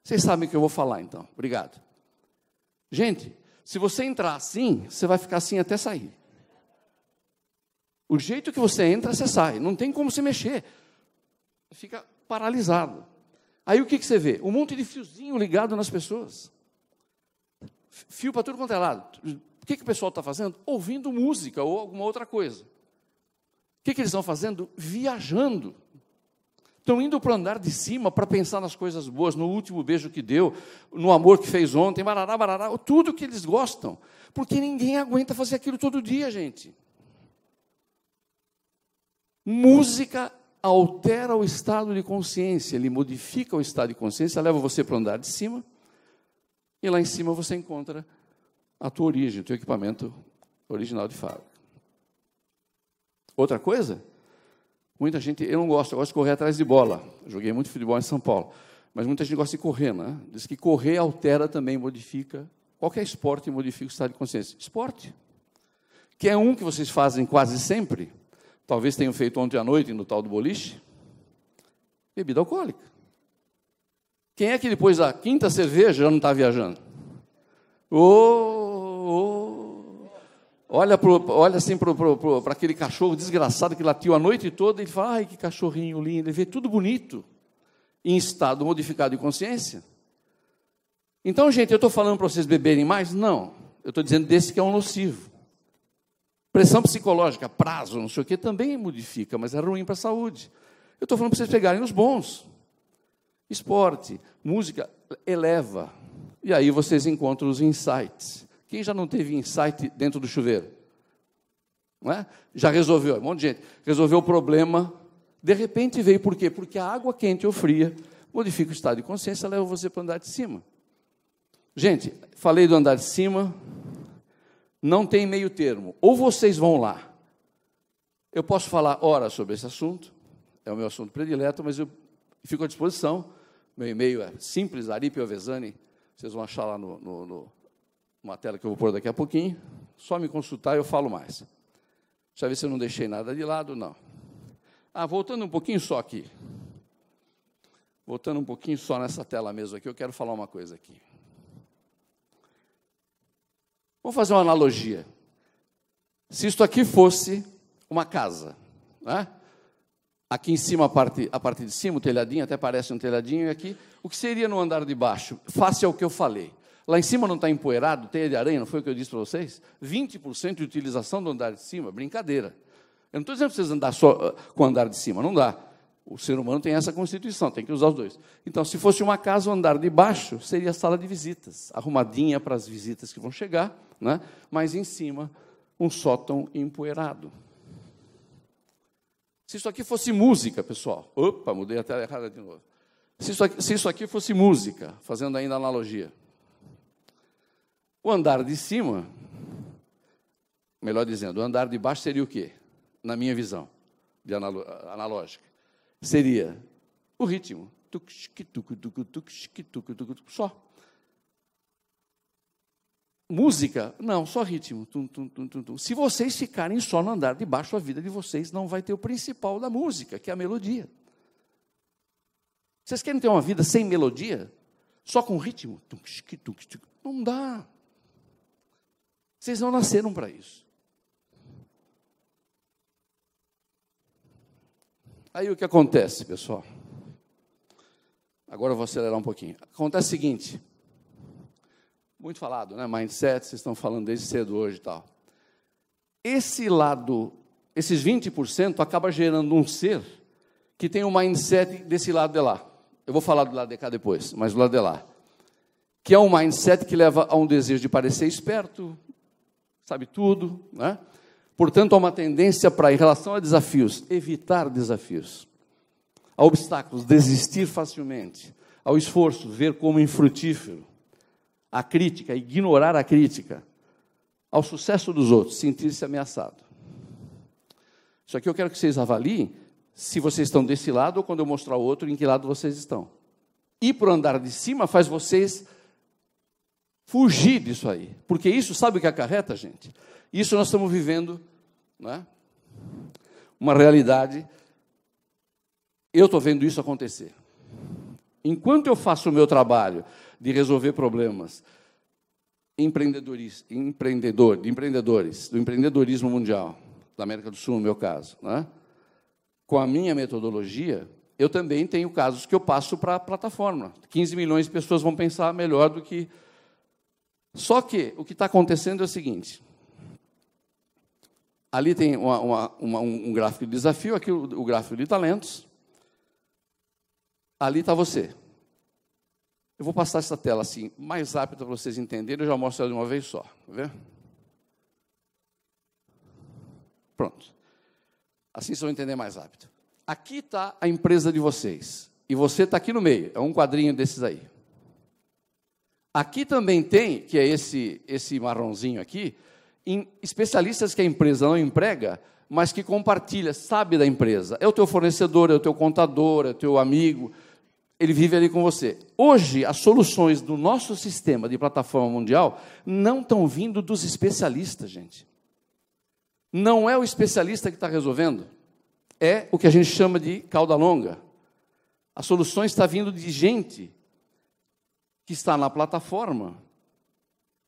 Vocês sabem o que eu vou falar, então. Obrigado. Gente, se você entrar assim, você vai ficar assim até sair. O jeito que você entra, você sai. Não tem como se mexer. Fica paralisado. Aí o que, que você vê? Um monte de fiozinho ligado nas pessoas. Fio para tudo quanto é lado. Que, que o pessoal está fazendo? Ouvindo música ou alguma outra coisa. O que, que eles estão fazendo? Viajando. Estão indo para o andar de cima para pensar nas coisas boas, no último beijo que deu, no amor que fez ontem, barará, barará, tudo que eles gostam. Porque ninguém aguenta fazer aquilo todo dia, gente. Música altera o estado de consciência, ele modifica o estado de consciência, leva você para o andar de cima, e lá em cima você encontra a tua origem, o teu equipamento original de fábrica. Outra coisa, muita gente, eu não gosto, eu gosto de correr atrás de bola. joguei muito futebol em São Paulo, mas muita gente gosta de correr, né? Diz que correr altera também, modifica. Qualquer esporte modifica o estado de consciência. Esporte. Que é um que vocês fazem quase sempre, talvez tenham feito ontem à noite no tal do boliche, bebida alcoólica. Quem é que depois da quinta cerveja já não está viajando? Oh, oh. Olha, pro, olha assim para aquele cachorro desgraçado que latiu a noite toda e ele fala: ai, que cachorrinho lindo. Ele vê tudo bonito, em estado modificado de consciência. Então, gente, eu estou falando para vocês beberem mais? Não. Eu estou dizendo desse que é um nocivo. Pressão psicológica, prazo, não sei o que, também modifica, mas é ruim para a saúde. Eu estou falando para vocês pegarem os bons. Esporte, música, eleva. E aí vocês encontram os insights. Quem já não teve insight dentro do chuveiro? Não é? Já resolveu, um monte de gente. Resolveu o problema. De repente veio, por quê? Porque a água quente ou fria modifica o estado de consciência, leva você para o andar de cima. Gente, falei do andar de cima, não tem meio termo. Ou vocês vão lá. Eu posso falar horas sobre esse assunto, é o meu assunto predileto, mas eu fico à disposição. Meu e-mail é simples, aripiovezani, vocês vão achar lá no, no, no, numa tela que eu vou pôr daqui a pouquinho. Só me consultar e eu falo mais. Deixa eu ver se eu não deixei nada de lado, não. Ah, voltando um pouquinho só aqui. Voltando um pouquinho só nessa tela mesmo aqui, eu quero falar uma coisa aqui. Vamos fazer uma analogia. Se isto aqui fosse uma casa, né? aqui em cima, a parte, a parte de cima, o telhadinho, até parece um telhadinho, e aqui, o que seria no andar de baixo? Face ao que eu falei. Lá em cima não está empoeirado, teia de aranha, não foi o que eu disse para vocês? 20% de utilização do andar de cima, brincadeira. Eu não estou dizendo para vocês andar só uh, com o andar de cima, não dá. O ser humano tem essa constituição, tem que usar os dois. Então, se fosse uma casa, o andar de baixo seria a sala de visitas, arrumadinha para as visitas que vão chegar, né? mas em cima, um sótão empoeirado. Se isso aqui fosse música, pessoal, opa, mudei a tela errada de novo. Se isso, aqui, se isso aqui fosse música, fazendo ainda analogia, o andar de cima, melhor dizendo, o andar de baixo seria o quê? Na minha visão, de analógica seria o ritmo. Só. Música, não, só ritmo. Tum, tum, tum, Se vocês ficarem só no andar de baixo, a vida de vocês não vai ter o principal da música, que é a melodia. Vocês querem ter uma vida sem melodia? Só com ritmo? Não dá. Vocês não nasceram para isso. Aí o que acontece, pessoal? Agora eu vou acelerar um pouquinho. Acontece o seguinte: muito falado, né? Mindset, vocês estão falando desde cedo hoje e tal. Esse lado, esses 20% acaba gerando um ser que tem um mindset desse lado de lá. Eu vou falar do lado de cá depois, mas do lado de lá. Que é um mindset que leva a um desejo de parecer esperto, sabe tudo, né? Portanto, há uma tendência para, em relação a desafios, evitar desafios. A obstáculos, desistir facilmente. Ao esforço, ver como infrutífero. A crítica, ignorar a crítica. Ao sucesso dos outros, sentir-se ameaçado. Isso aqui eu quero que vocês avaliem se vocês estão desse lado ou quando eu mostrar o outro, em que lado vocês estão. Para o andar de cima faz vocês fugir disso aí. Porque isso, sabe o que acarreta, gente? Isso nós estamos vivendo, né? uma realidade. Eu estou vendo isso acontecer. Enquanto eu faço o meu trabalho de resolver problemas empreendedores, empreendedor, de empreendedores, do empreendedorismo mundial, da América do Sul, no meu caso, né? com a minha metodologia, eu também tenho casos que eu passo para a plataforma. 15 milhões de pessoas vão pensar melhor do que. Só que o que está acontecendo é o seguinte: ali tem uma, uma, uma, um gráfico de desafio, aqui o, o gráfico de talentos. Ali está você. Eu vou passar essa tela assim, mais rápido para vocês entenderem, eu já mostro ela de uma vez só. Tá vendo? Pronto. Assim vocês vão entender mais rápido. Aqui está a empresa de vocês. E você está aqui no meio. É um quadrinho desses aí. Aqui também tem, que é esse, esse marronzinho aqui, especialistas que a empresa não emprega, mas que compartilha, sabe da empresa. É o teu fornecedor, é o teu contador, é o teu amigo. Ele vive ali com você. Hoje, as soluções do nosso sistema de plataforma mundial não estão vindo dos especialistas, gente. Não é o especialista que está resolvendo, é o que a gente chama de cauda longa. A solução está vindo de gente que está na plataforma.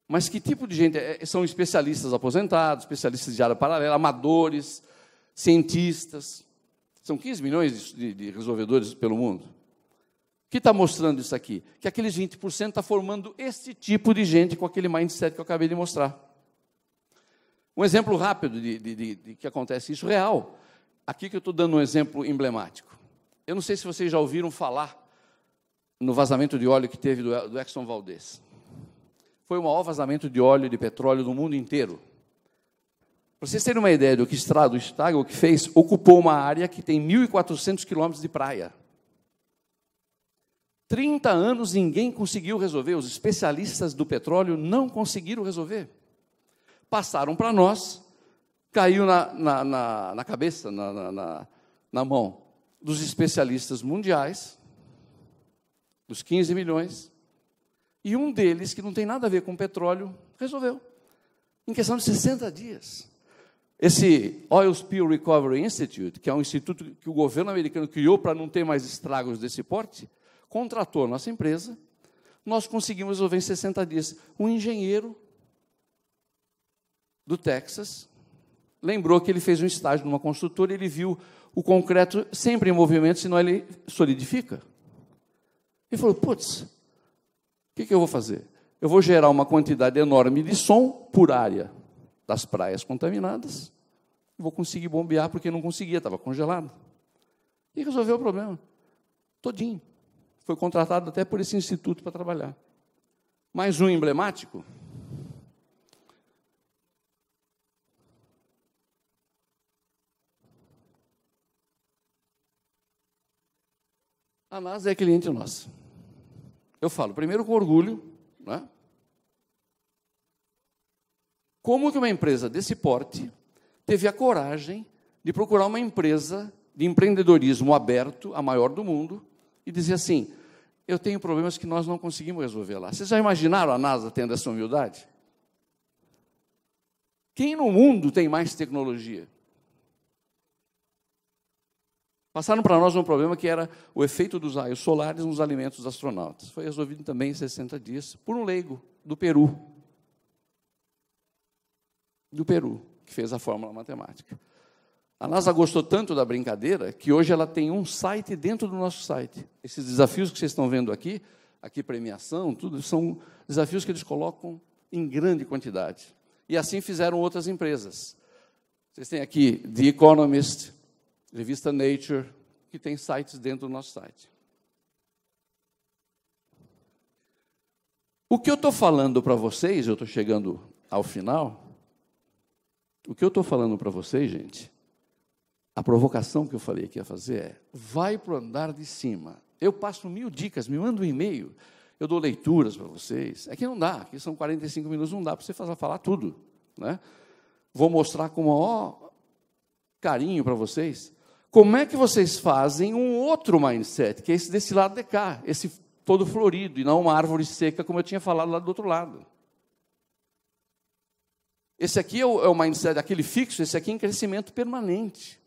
Mas que tipo de gente? É, são especialistas aposentados, especialistas de área paralela, amadores, cientistas. São 15 milhões de, de resolvedores pelo mundo. O que está mostrando isso aqui? Que aqueles 20% está formando esse tipo de gente com aquele mindset que eu acabei de mostrar. Um exemplo rápido de, de, de, de que acontece isso real. Aqui que eu estou dando um exemplo emblemático. Eu não sei se vocês já ouviram falar no vazamento de óleo que teve do, do Exxon Valdez. Foi o maior vazamento de óleo e de petróleo do mundo inteiro. Para vocês terem uma ideia do que estrado, o Stagel que fez, ocupou uma área que tem 1.400 quilômetros de praia. 30 anos ninguém conseguiu resolver, os especialistas do petróleo não conseguiram resolver passaram para nós, caiu na, na, na, na cabeça, na, na mão dos especialistas mundiais, dos 15 milhões, e um deles, que não tem nada a ver com petróleo, resolveu. Em questão de 60 dias. Esse Oil Spill Recovery Institute, que é um instituto que o governo americano criou para não ter mais estragos desse porte, contratou nossa empresa. Nós conseguimos resolver em 60 dias. Um engenheiro do Texas, lembrou que ele fez um estágio numa construtora e ele viu o concreto sempre em movimento, senão ele solidifica. Ele falou: putz, o que, que eu vou fazer? Eu vou gerar uma quantidade enorme de som por área das praias contaminadas, vou conseguir bombear porque não conseguia, estava congelado. E resolveu o problema. Todinho. Foi contratado até por esse instituto para trabalhar. Mais um emblemático, A NASA é cliente nossa. Eu falo, primeiro com orgulho, né? Como que uma empresa desse porte teve a coragem de procurar uma empresa de empreendedorismo aberto, a maior do mundo, e dizer assim: eu tenho problemas que nós não conseguimos resolver lá. Vocês já imaginaram a NASA tendo essa humildade? Quem no mundo tem mais tecnologia? Passaram para nós um problema que era o efeito dos raios solares nos alimentos dos astronautas. Foi resolvido também em 60 dias por um leigo do Peru. Do Peru, que fez a fórmula matemática. A NASA gostou tanto da brincadeira que hoje ela tem um site dentro do nosso site. Esses desafios que vocês estão vendo aqui aqui premiação, tudo são desafios que eles colocam em grande quantidade. E assim fizeram outras empresas. Vocês têm aqui The Economist, revista Nature, que tem sites dentro do nosso site. O que eu estou falando para vocês, eu estou chegando ao final, o que eu estou falando para vocês, gente, a provocação que eu falei que ia fazer é: vai para o andar de cima. Eu passo mil dicas, me manda um e-mail, eu dou leituras para vocês. É que não dá, aqui são 45 minutos, não dá para você fazer, falar tudo. Né? Vou mostrar com o maior carinho para vocês como é que vocês fazem um outro mindset, que é esse desse lado de cá, esse todo florido, e não uma árvore seca, como eu tinha falado lá do outro lado. Esse aqui é o, é o mindset, aquele fixo, esse aqui é em crescimento permanente.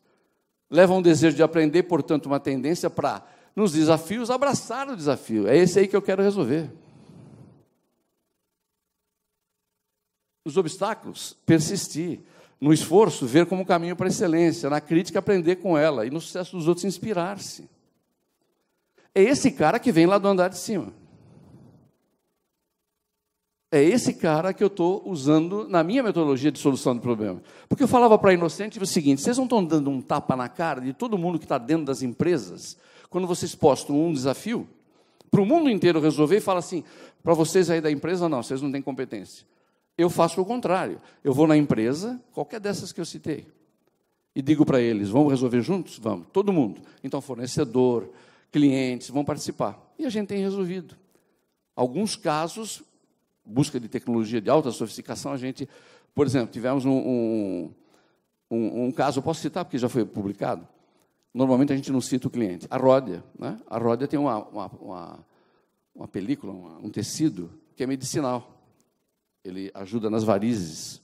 Leva um desejo de aprender, portanto, uma tendência para, nos desafios, abraçar o desafio. É esse aí que eu quero resolver. Os obstáculos, persistir. No esforço, ver como caminho para a excelência. Na crítica, aprender com ela. E no sucesso dos outros, inspirar-se. É esse cara que vem lá do andar de cima. É esse cara que eu estou usando na minha metodologia de solução de problema. Porque eu falava para Inocente o seguinte: vocês não estão dando um tapa na cara de todo mundo que está dentro das empresas, quando vocês postam um desafio, para o mundo inteiro resolver e fala assim: para vocês aí da empresa, não, vocês não têm competência. Eu faço o contrário. Eu vou na empresa, qualquer dessas que eu citei, e digo para eles: vamos resolver juntos? Vamos, todo mundo. Então, fornecedor, clientes vão participar. E a gente tem resolvido. Alguns casos busca de tecnologia de alta sofisticação, a gente, por exemplo, tivemos um, um, um, um caso, posso citar porque já foi publicado. Normalmente a gente não cita o cliente. A Ródia, né? A Ródia tem uma, uma, uma, uma película, uma, um tecido que é medicinal. Ele ajuda nas varizes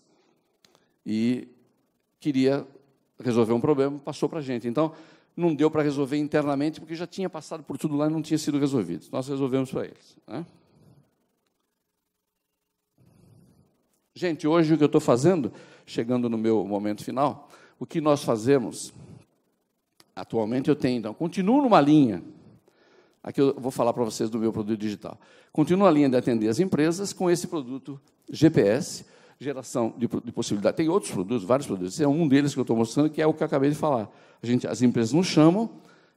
e queria resolver um problema, passou para a gente. Então, não deu para resolver internamente, porque já tinha passado por tudo lá e não tinha sido resolvido. Nós resolvemos para eles. Né? Gente, hoje o que eu estou fazendo, chegando no meu momento final, o que nós fazemos, atualmente eu tenho, então, continuo numa linha, aqui eu vou falar para vocês do meu produto digital, continuo a linha de atender as empresas com esse produto GPS, geração de, de possibilidade. Tem outros produtos, vários produtos, esse é um deles que eu estou mostrando, que é o que eu acabei de falar. A gente, as empresas nos chamam,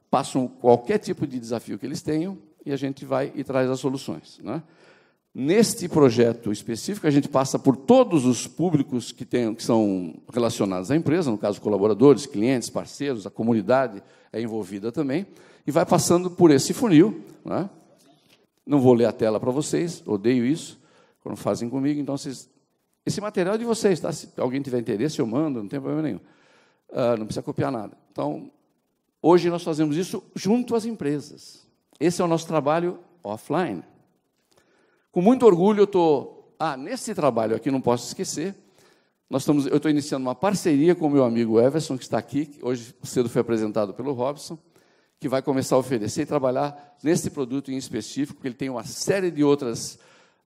passam qualquer tipo de desafio que eles tenham, e a gente vai e traz as soluções. Né? Neste projeto específico, a gente passa por todos os públicos que, tem, que são relacionados à empresa, no caso, colaboradores, clientes, parceiros, a comunidade é envolvida também, e vai passando por esse funil. Né? Não vou ler a tela para vocês, odeio isso, quando fazem comigo, então vocês. Esse material é de vocês, tá? Se alguém tiver interesse, eu mando, não tem problema nenhum. Uh, não precisa copiar nada. Então, hoje nós fazemos isso junto às empresas. Esse é o nosso trabalho offline. Com muito orgulho, eu estou. Ah, nesse trabalho aqui, não posso esquecer. Nós estamos, eu estou iniciando uma parceria com o meu amigo Everson, que está aqui, que hoje cedo foi apresentado pelo Robson, que vai começar a oferecer e trabalhar nesse produto em específico, porque ele tem uma série de outras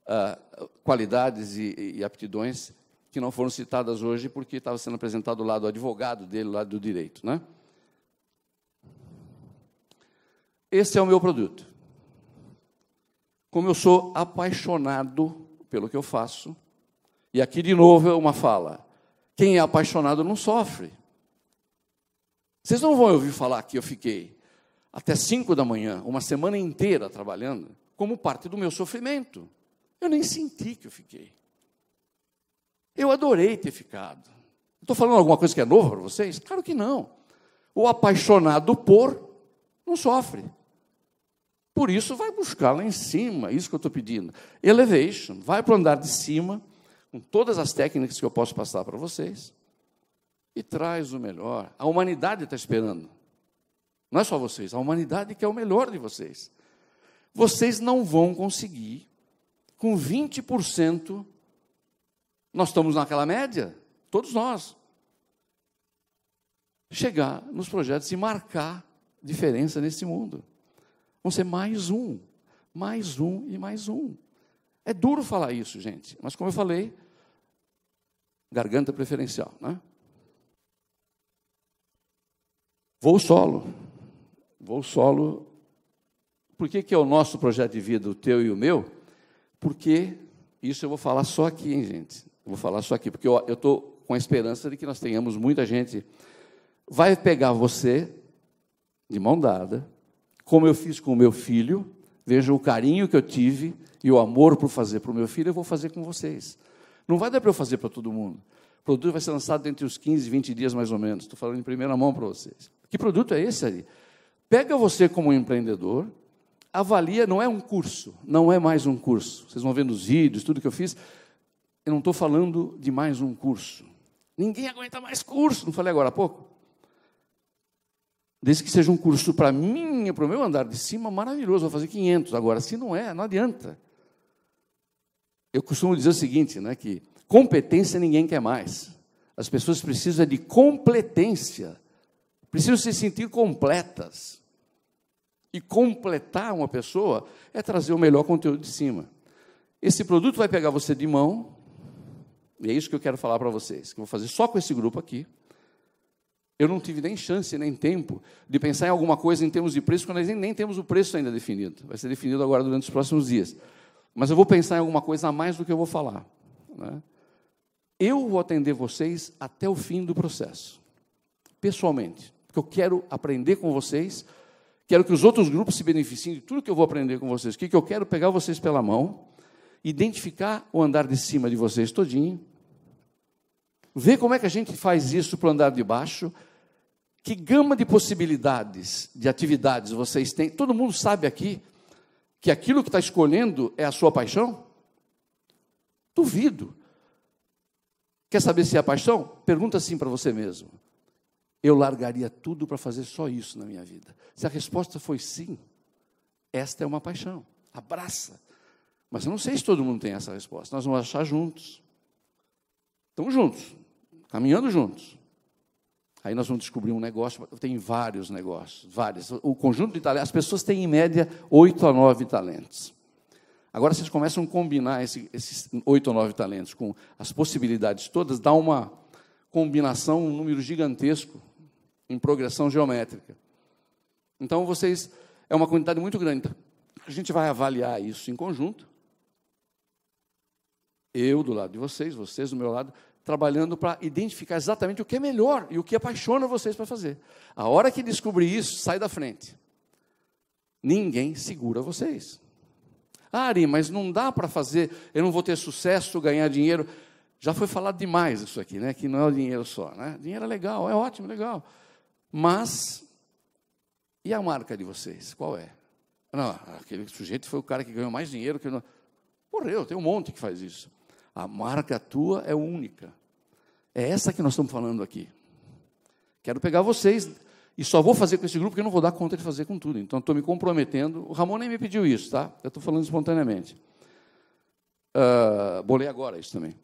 uh, qualidades e, e aptidões que não foram citadas hoje, porque estava sendo apresentado lá do advogado dele, lá do direito. Né? Esse é o meu produto. Como eu sou apaixonado pelo que eu faço, e aqui de novo é uma fala: quem é apaixonado não sofre. Vocês não vão ouvir falar que eu fiquei até cinco da manhã, uma semana inteira trabalhando, como parte do meu sofrimento. Eu nem senti que eu fiquei. Eu adorei ter ficado. Estou falando alguma coisa que é nova para vocês? Claro que não. O apaixonado por não sofre. Por isso, vai buscar lá em cima, isso que eu estou pedindo. Elevation, vai para o andar de cima, com todas as técnicas que eu posso passar para vocês, e traz o melhor. A humanidade está esperando. Não é só vocês, a humanidade quer o melhor de vocês. Vocês não vão conseguir, com 20%, nós estamos naquela média, todos nós, chegar nos projetos e marcar diferença nesse mundo. Vão ser mais um, mais um e mais um. É duro falar isso, gente, mas como eu falei, garganta preferencial, né? Voo solo. Voo solo Por que, que é o nosso projeto de vida, o teu e o meu? Porque, isso eu vou falar só aqui, hein, gente? Eu vou falar só aqui, porque eu estou com a esperança de que nós tenhamos muita gente. Vai pegar você de mão dada, como eu fiz com o meu filho, veja o carinho que eu tive e o amor por fazer para o meu filho, eu vou fazer com vocês. Não vai dar para eu fazer para todo mundo. O produto vai ser lançado entre os 15 e 20 dias, mais ou menos. Estou falando em primeira mão para vocês. Que produto é esse ali? Pega você como empreendedor, avalia, não é um curso, não é mais um curso. Vocês vão ver nos vídeos, tudo que eu fiz. Eu não estou falando de mais um curso. Ninguém aguenta mais curso, não falei agora há pouco? Desde que seja um curso para mim, para o meu andar de cima, maravilhoso, vou fazer 500. Agora, se não é, não adianta. Eu costumo dizer o seguinte, né, que competência ninguém quer mais. As pessoas precisam de competência, precisam se sentir completas. E completar uma pessoa é trazer o melhor conteúdo de cima. Esse produto vai pegar você de mão, e é isso que eu quero falar para vocês, que eu vou fazer só com esse grupo aqui. Eu não tive nem chance, nem tempo de pensar em alguma coisa em termos de preço, quando nós nem, nem temos o preço ainda definido. Vai ser definido agora durante os próximos dias. Mas eu vou pensar em alguma coisa a mais do que eu vou falar. Né? Eu vou atender vocês até o fim do processo, pessoalmente, porque eu quero aprender com vocês, quero que os outros grupos se beneficiem de tudo que eu vou aprender com vocês. O que eu quero? Pegar vocês pela mão, identificar o andar de cima de vocês todinho, ver como é que a gente faz isso para o andar de baixo, que gama de possibilidades, de atividades vocês têm? Todo mundo sabe aqui que aquilo que está escolhendo é a sua paixão? Duvido. Quer saber se é a paixão? Pergunta assim para você mesmo. Eu largaria tudo para fazer só isso na minha vida. Se a resposta foi sim, esta é uma paixão. Abraça. Mas eu não sei se todo mundo tem essa resposta. Nós vamos achar juntos. Estamos juntos, caminhando juntos. Aí nós vamos descobrir um negócio, tem vários negócios, vários. O conjunto de talentos, as pessoas têm em média oito a nove talentos. Agora vocês começam a combinar esse, esses oito ou nove talentos com as possibilidades todas, dá uma combinação, um número gigantesco em progressão geométrica. Então vocês, é uma quantidade muito grande. Então, a gente vai avaliar isso em conjunto. Eu do lado de vocês, vocês do meu lado, trabalhando para identificar exatamente o que é melhor e o que apaixona vocês para fazer. A hora que descobrir isso, sai da frente. Ninguém segura vocês. Ah, Ari, mas não dá para fazer, eu não vou ter sucesso, ganhar dinheiro. Já foi falado demais isso aqui, né? Que não é o dinheiro só, né? Dinheiro é legal, é ótimo, legal. Mas e a marca de vocês? Qual é? Não, aquele sujeito foi o cara que ganhou mais dinheiro que não. Morreu, tem um monte que faz isso. A marca tua é única. É essa que nós estamos falando aqui. Quero pegar vocês e só vou fazer com esse grupo porque eu não vou dar conta de fazer com tudo. Então estou me comprometendo. O Ramon nem me pediu isso, tá? Eu estou falando espontaneamente. Uh, vou ler agora isso também.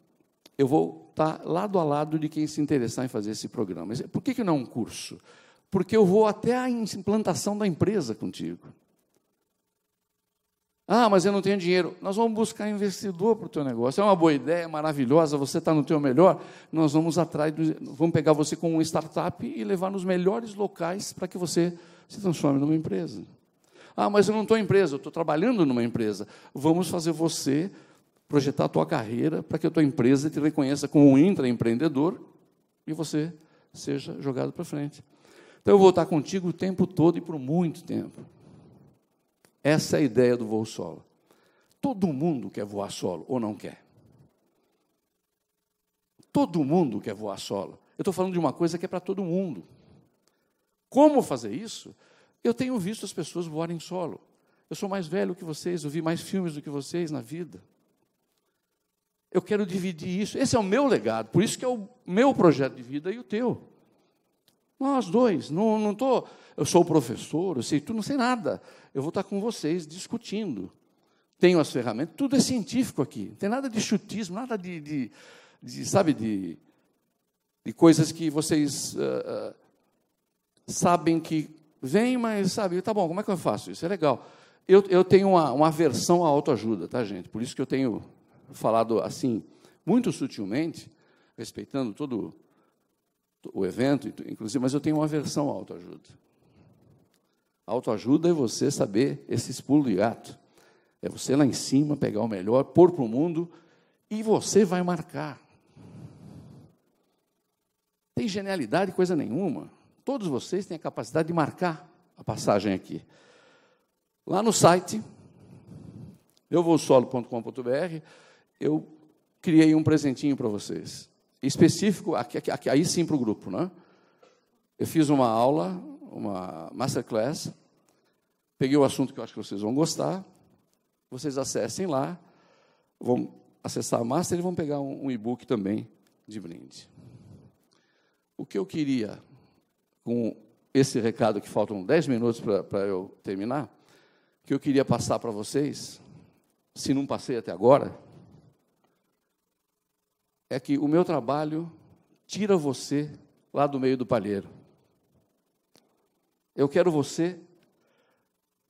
Eu vou estar tá lado a lado de quem se interessar em fazer esse programa. Por que, que não um curso? Porque eu vou até a implantação da empresa contigo. Ah, mas eu não tenho dinheiro. Nós vamos buscar investidor para o teu negócio. É uma boa ideia, maravilhosa, você está no teu melhor. Nós vamos atrás, vamos pegar você como uma startup e levar nos melhores locais para que você se transforme numa empresa. Ah, mas eu não estou em empresa, eu estou trabalhando numa empresa. Vamos fazer você projetar a tua carreira para que a tua empresa te reconheça como um intraempreendedor e você seja jogado para frente. Então eu vou estar contigo o tempo todo e por muito tempo. Essa é a ideia do voo solo. Todo mundo quer voar solo ou não quer? Todo mundo quer voar solo. Eu estou falando de uma coisa que é para todo mundo. Como fazer isso? Eu tenho visto as pessoas voarem solo. Eu sou mais velho que vocês, eu vi mais filmes do que vocês na vida. Eu quero dividir isso. Esse é o meu legado, por isso que é o meu projeto de vida e o teu. Nós dois, não, não tô, eu sou o professor, eu sei tu não sei nada. Eu vou estar com vocês discutindo. Tenho as ferramentas, tudo é científico aqui. Não tem nada de chutismo, nada de, de, de sabe, de, de coisas que vocês uh, sabem que vem, mas sabe, tá bom, como é que eu faço isso? É legal. Eu, eu tenho uma, uma aversão à autoajuda, tá, gente? Por isso que eu tenho falado assim, muito sutilmente, respeitando todo o evento, inclusive, mas eu tenho uma aversão à autoajuda. Autoajuda é você saber esses pulos de gato. É você lá em cima pegar o melhor, pôr para o mundo e você vai marcar. Tem genialidade coisa nenhuma. Todos vocês têm a capacidade de marcar a passagem aqui. Lá no site, euvousolo.com.br, eu criei um presentinho para vocês. Específico, aqui, aqui, aí sim para o grupo, né? Eu fiz uma aula, uma masterclass, peguei o assunto que eu acho que vocês vão gostar, vocês acessem lá, vão acessar a master e vão pegar um, um e-book também de brinde. O que eu queria, com esse recado que faltam 10 minutos para eu terminar, que eu queria passar para vocês, se não passei até agora, é que o meu trabalho tira você lá do meio do palheiro. Eu quero você,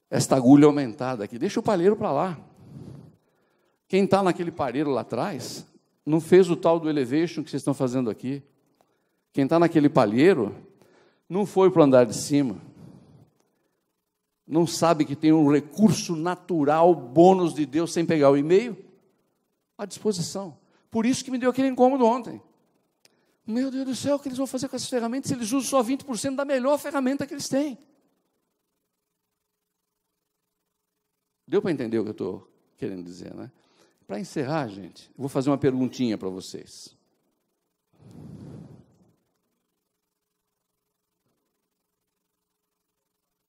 esta agulha aumentada aqui, deixa o palheiro para lá. Quem está naquele palheiro lá atrás, não fez o tal do elevation que vocês estão fazendo aqui. Quem está naquele palheiro, não foi para o andar de cima. Não sabe que tem um recurso natural, bônus de Deus, sem pegar o e-mail? À disposição. Por isso que me deu aquele incômodo ontem. Meu Deus do céu, o que eles vão fazer com essas ferramentas se eles usam só 20% da melhor ferramenta que eles têm? Deu para entender o que eu estou querendo dizer, né? Para encerrar, gente, eu vou fazer uma perguntinha para vocês.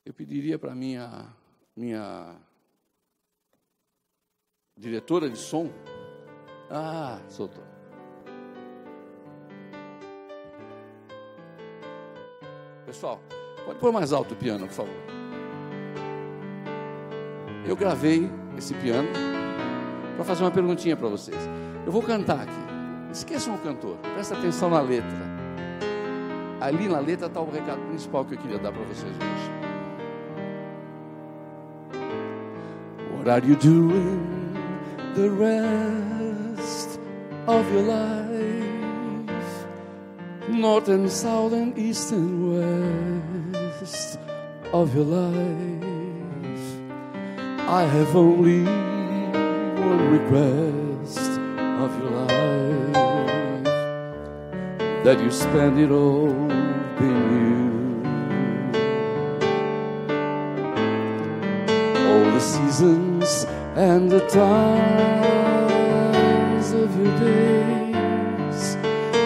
Eu pediria para minha minha diretora de som. Ah, soltou. Pessoal, pode pôr mais alto o piano, por favor. Eu gravei esse piano para fazer uma perguntinha para vocês. Eu vou cantar aqui. Esqueçam o cantor, presta atenção na letra. Ali na letra está o recado principal que eu queria dar para vocês hoje. What are you doing the rest of your life? North and south and east and west of your life. I have only one request of your life that you spend it all being you. All the seasons and the times of your days,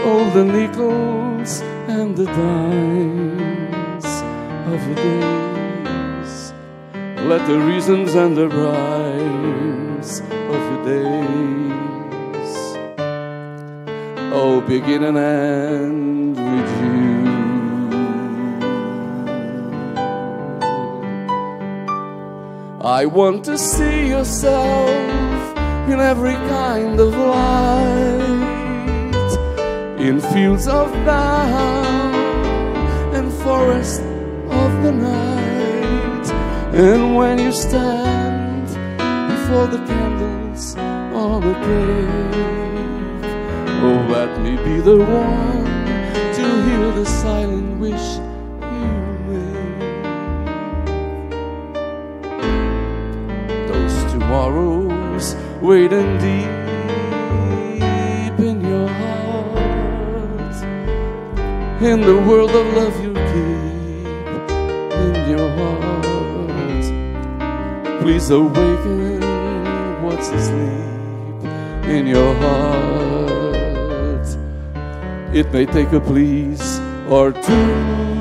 all the nickels and the dimes of your days. Let the reasons and the rhymes of your days Oh, begin and end with you. I want to see yourself in every kind of light, in fields of down and forests of the night. And when you stand before the candles on a grave, oh, let me be the one to hear the silent waiting deep in your heart, in the world of love you keep in your heart. Please awaken what's asleep in your heart. It may take a please or two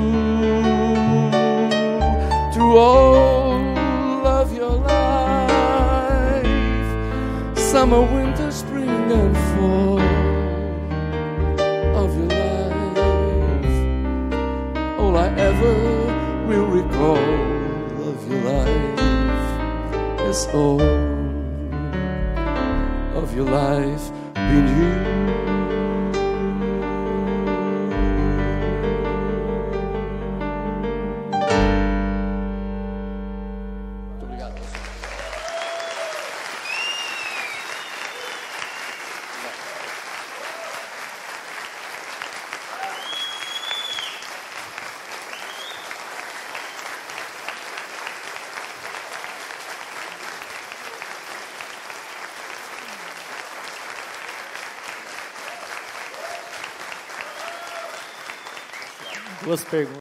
summer, winter, spring, and fall of your life. All I ever will recall of your life is all of your life Duas perguntas.